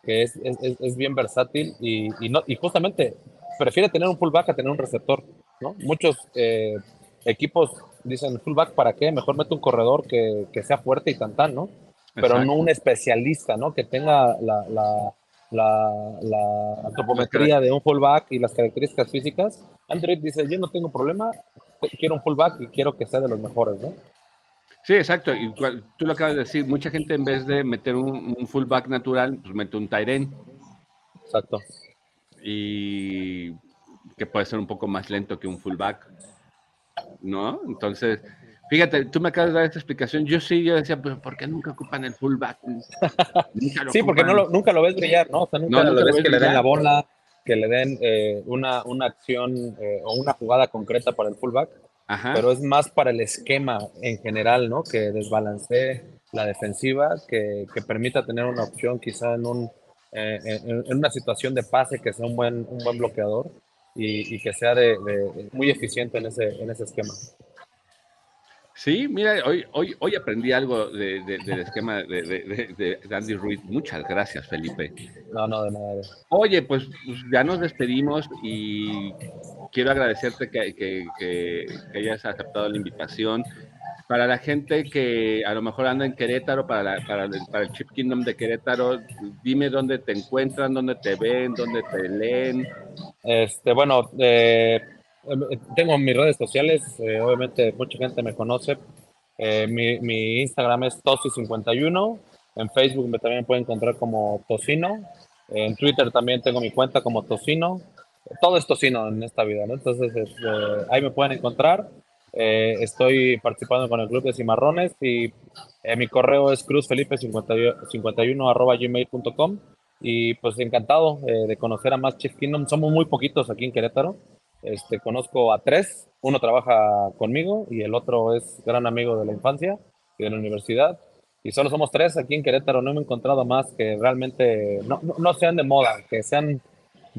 que es, es, es bien versátil y, y, no, y justamente prefiere tener un fullback a tener un receptor, ¿no? Muchos eh, equipos dicen fullback para qué, mejor mete un corredor que, que sea fuerte y tan tan, ¿no? Pero no un especialista, ¿no? Que tenga la, la, la, la antropometría de un fullback y las características físicas. Android dice, yo no tengo problema, quiero un fullback y quiero que sea de los mejores, ¿no? Sí, exacto. Y tú lo acabas de decir, mucha gente en vez de meter un, un fullback natural, pues mete un Tyren. Exacto. Y que puede ser un poco más lento que un fullback, ¿no? Entonces, fíjate, tú me acabas de dar esta explicación. Yo sí, yo decía, pues, ¿por qué nunca ocupan el fullback? sí, porque no lo, nunca lo ves brillar, ¿no? O sea, nunca, lo, ves que le den la bola, que le den eh, una, una acción eh, o una jugada concreta para el fullback. Ajá. Pero es más para el esquema en general, ¿no? Que desbalancee la defensiva, que, que permita tener una opción quizá en un eh, en, en, una situación de pase que sea un buen, un buen bloqueador y, que sea de, muy eficiente en ese, en ese esquema. Sí, mira, hoy, hoy, hoy aprendí algo del esquema de, Andy Ruiz. Muchas gracias, Felipe. No, no, de nada. Oye, pues, pues ya nos despedimos y quiero agradecerte que, que, que, hayas aceptado la invitación. Para la gente que a lo mejor anda en Querétaro, para, para, el, para el Chip Kingdom de Querétaro, dime dónde te encuentran, dónde te ven, dónde te leen. Este, bueno, eh, tengo mis redes sociales, eh, obviamente mucha gente me conoce. Eh, mi, mi, Instagram es Tosi51, en Facebook me también pueden encontrar como Tocino, en Twitter también tengo mi cuenta como Tocino. Todo es Tocino en esta vida, ¿no? Entonces este, ahí me pueden encontrar. Eh, estoy participando con el Club de Cimarrones y eh, mi correo es cruzfelipe51 gmail.com y pues encantado eh, de conocer a más Chief Kingdom. Somos muy poquitos aquí en Querétaro. Este, conozco a tres, uno trabaja conmigo y el otro es gran amigo de la infancia y de la universidad. Y solo somos tres aquí en Querétaro, no hemos encontrado más que realmente no, no, no sean de moda, que sean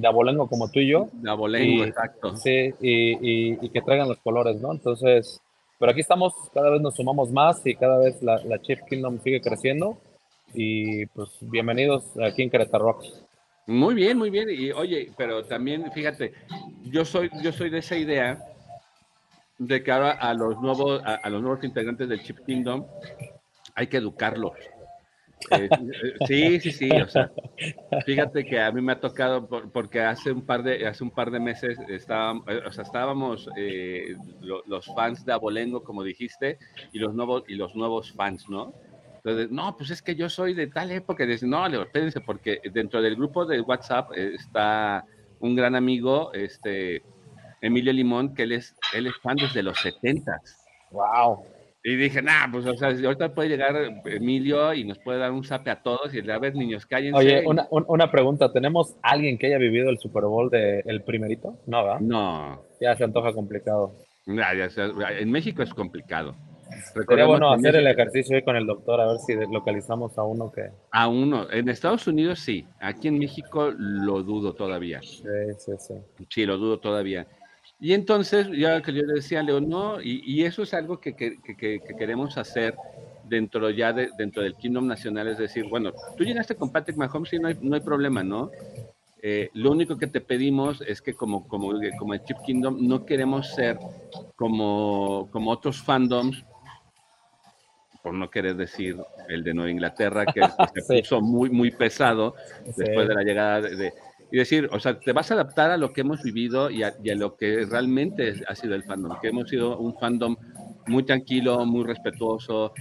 de abolengo como tú y yo. De abolengo, exacto. Sí, y, y, que traigan los colores, ¿no? Entonces, pero aquí estamos, cada vez nos sumamos más y cada vez la, la Chip Kingdom sigue creciendo. Y pues bienvenidos aquí en Querétaro Rocks. Muy bien, muy bien. Y oye, pero también fíjate, yo soy, yo soy de esa idea de que ahora a los nuevos, a, a los nuevos integrantes del Chip Kingdom hay que educarlos. Eh, sí, sí, sí, o sea, fíjate que a mí me ha tocado porque hace un par de hace un par de meses estábamos, o sea, estábamos eh, los fans de Abolengo, como dijiste, y los nuevos y los nuevos fans, ¿no? Entonces, no, pues es que yo soy de tal época, y no, espérense, porque dentro del grupo de WhatsApp eh, está un gran amigo, este Emilio Limón, que él es él es fan desde los 70 Wow. Y dije, nah, pues o sea, ahorita puede llegar Emilio y nos puede dar un zape a todos y a ver, niños, cállense. Oye, una, una pregunta, ¿tenemos alguien que haya vivido el Super Bowl de el primerito? No, ¿verdad? No. Ya se antoja complicado. Ya, ya, en México es complicado. Sería bueno hacer el ejercicio hoy con el doctor, a ver si localizamos a uno que... A uno. En Estados Unidos sí. Aquí en México lo dudo todavía. Sí, sí, sí. Sí, lo dudo todavía. Y entonces, ya que yo le decía a León, no, y, y, eso es algo que, que, que, que, queremos hacer dentro ya de, dentro del Kingdom Nacional, es decir, bueno, tú llegaste con Patrick Mahomes y no hay, no hay problema, ¿no? Eh, lo único que te pedimos es que como, como, como el Chip Kingdom no queremos ser como, como otros fandoms, por no querer decir el de Nueva Inglaterra, que se puso muy, muy pesado después de la llegada de, de y decir, o sea, te vas a adaptar a lo que hemos vivido y a, lo que realmente ha sido el fandom, que hemos sido un fandom muy tranquilo, muy respetuoso,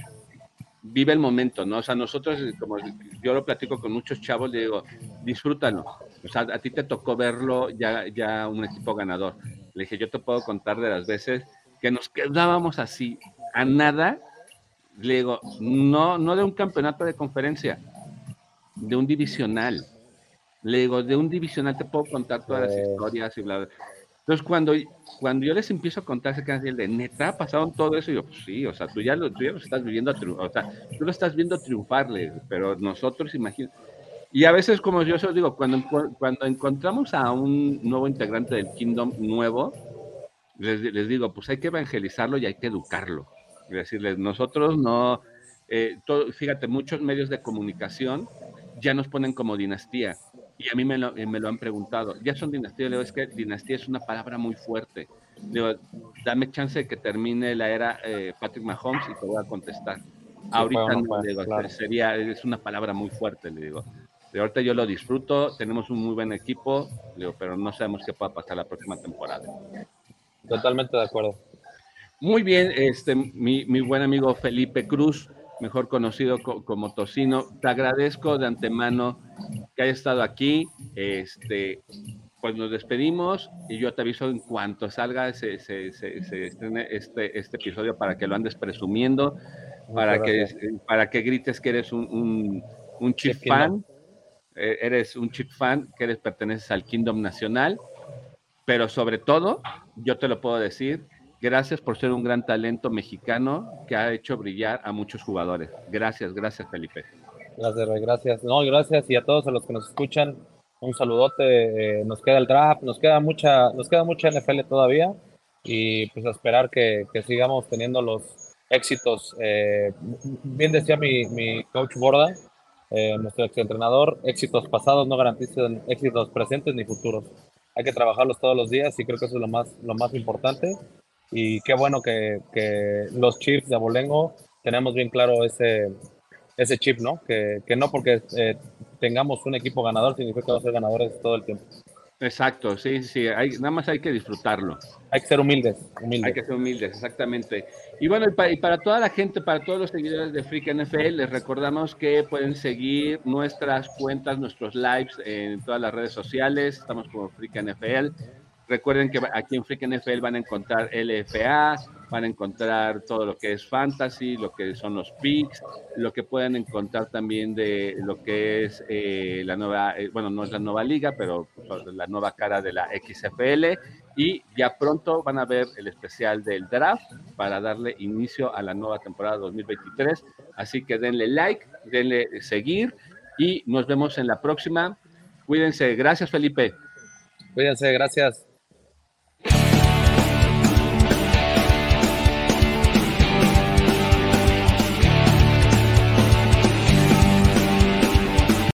vive el momento, ¿no? O sea, nosotros, como yo lo platico con muchos chavos, le digo, disfrútalo, o sea, a ti te tocó verlo ya, ya un equipo ganador. Le dije, yo te puedo contar de las veces que nos quedábamos así, a nada, le digo, no, no de un campeonato de conferencia, de un divisional le digo, de un divisional te puedo contar todas las historias y bla, bla. Entonces, cuando, cuando yo les empiezo a contar, se quedan así, de neta, pasaron todo eso, y yo, pues sí, o sea, tú ya lo, tú ya lo estás viviendo, o sea, tú lo estás viendo triunfarle, pero nosotros, imagínate. Y a veces, como yo os digo, cuando, cuando encontramos a un nuevo integrante del Kingdom nuevo, les, digo, pues hay que evangelizarlo y hay que educarlo. Es decirles, nosotros no, eh, fíjate, muchos medios de comunicación ya nos ponen como dinastía. Y a mí me lo, me lo han preguntado, ¿ya son dinastías? Le digo, es que dinastía es una palabra muy fuerte. digo, dame chance de que termine la era eh, Patrick Mahomes y te voy a contestar. Ahorita no, digo, sería, es una palabra muy fuerte, le digo. De ahorita yo lo disfruto, tenemos un muy buen equipo, digo, pero no sabemos qué pueda pasar la próxima temporada. Totalmente de acuerdo. Muy bien, este, mi, mi buen amigo Felipe Cruz, mejor conocido como Tocino, te agradezco de antemano que hayas estado aquí. Este, pues nos despedimos y yo te aviso en cuanto salga se, se, se, estrene este, este episodio para que lo andes presumiendo, para que, para que grites que eres un, un, un chip fan, eh, eres un chip fan, que eres perteneces al Kingdom Nacional, pero sobre todo, yo te lo puedo decir, gracias por ser un gran talento mexicano que ha hecho brillar a muchos jugadores. Gracias, gracias Felipe. Gracias, gracias. No, gracias y a todos a los que nos escuchan, un saludote. Eh, nos queda el draft, nos queda mucha, nos queda mucha NFL todavía y pues a esperar que, que sigamos teniendo los éxitos. Eh, bien decía mi, mi coach Borda, eh, nuestro ex entrenador, éxitos pasados no garantizan éxitos presentes ni futuros. Hay que trabajarlos todos los días y creo que eso es lo más, lo más importante. Y qué bueno que, que los Chiefs de Abolengo tenemos bien claro ese, ese chip, ¿no? Que, que no porque eh, tengamos un equipo ganador significa que vamos a ser ganadores todo el tiempo. Exacto, sí, sí, hay, nada más hay que disfrutarlo. Hay que ser humildes, Hay que ser humildes, exactamente. Y bueno, y para, toda la gente, para todos los seguidores de Freak NFL, les recordamos que pueden seguir nuestras cuentas, nuestros lives en todas las redes sociales. Estamos como Freak NFL. Recuerden que aquí en Freak NFL van a encontrar LFA, van a encontrar todo lo que es fantasy, lo que son los picks, lo que pueden encontrar también de lo que es eh, la nueva, eh, bueno, no es la nueva liga, pero la nueva cara de la XFL. Y ya pronto van a ver el especial del draft para darle inicio a la nueva temporada 2023. Así que denle like, denle seguir y nos vemos en la próxima. Cuídense. Gracias, Felipe. Cuídense, gracias.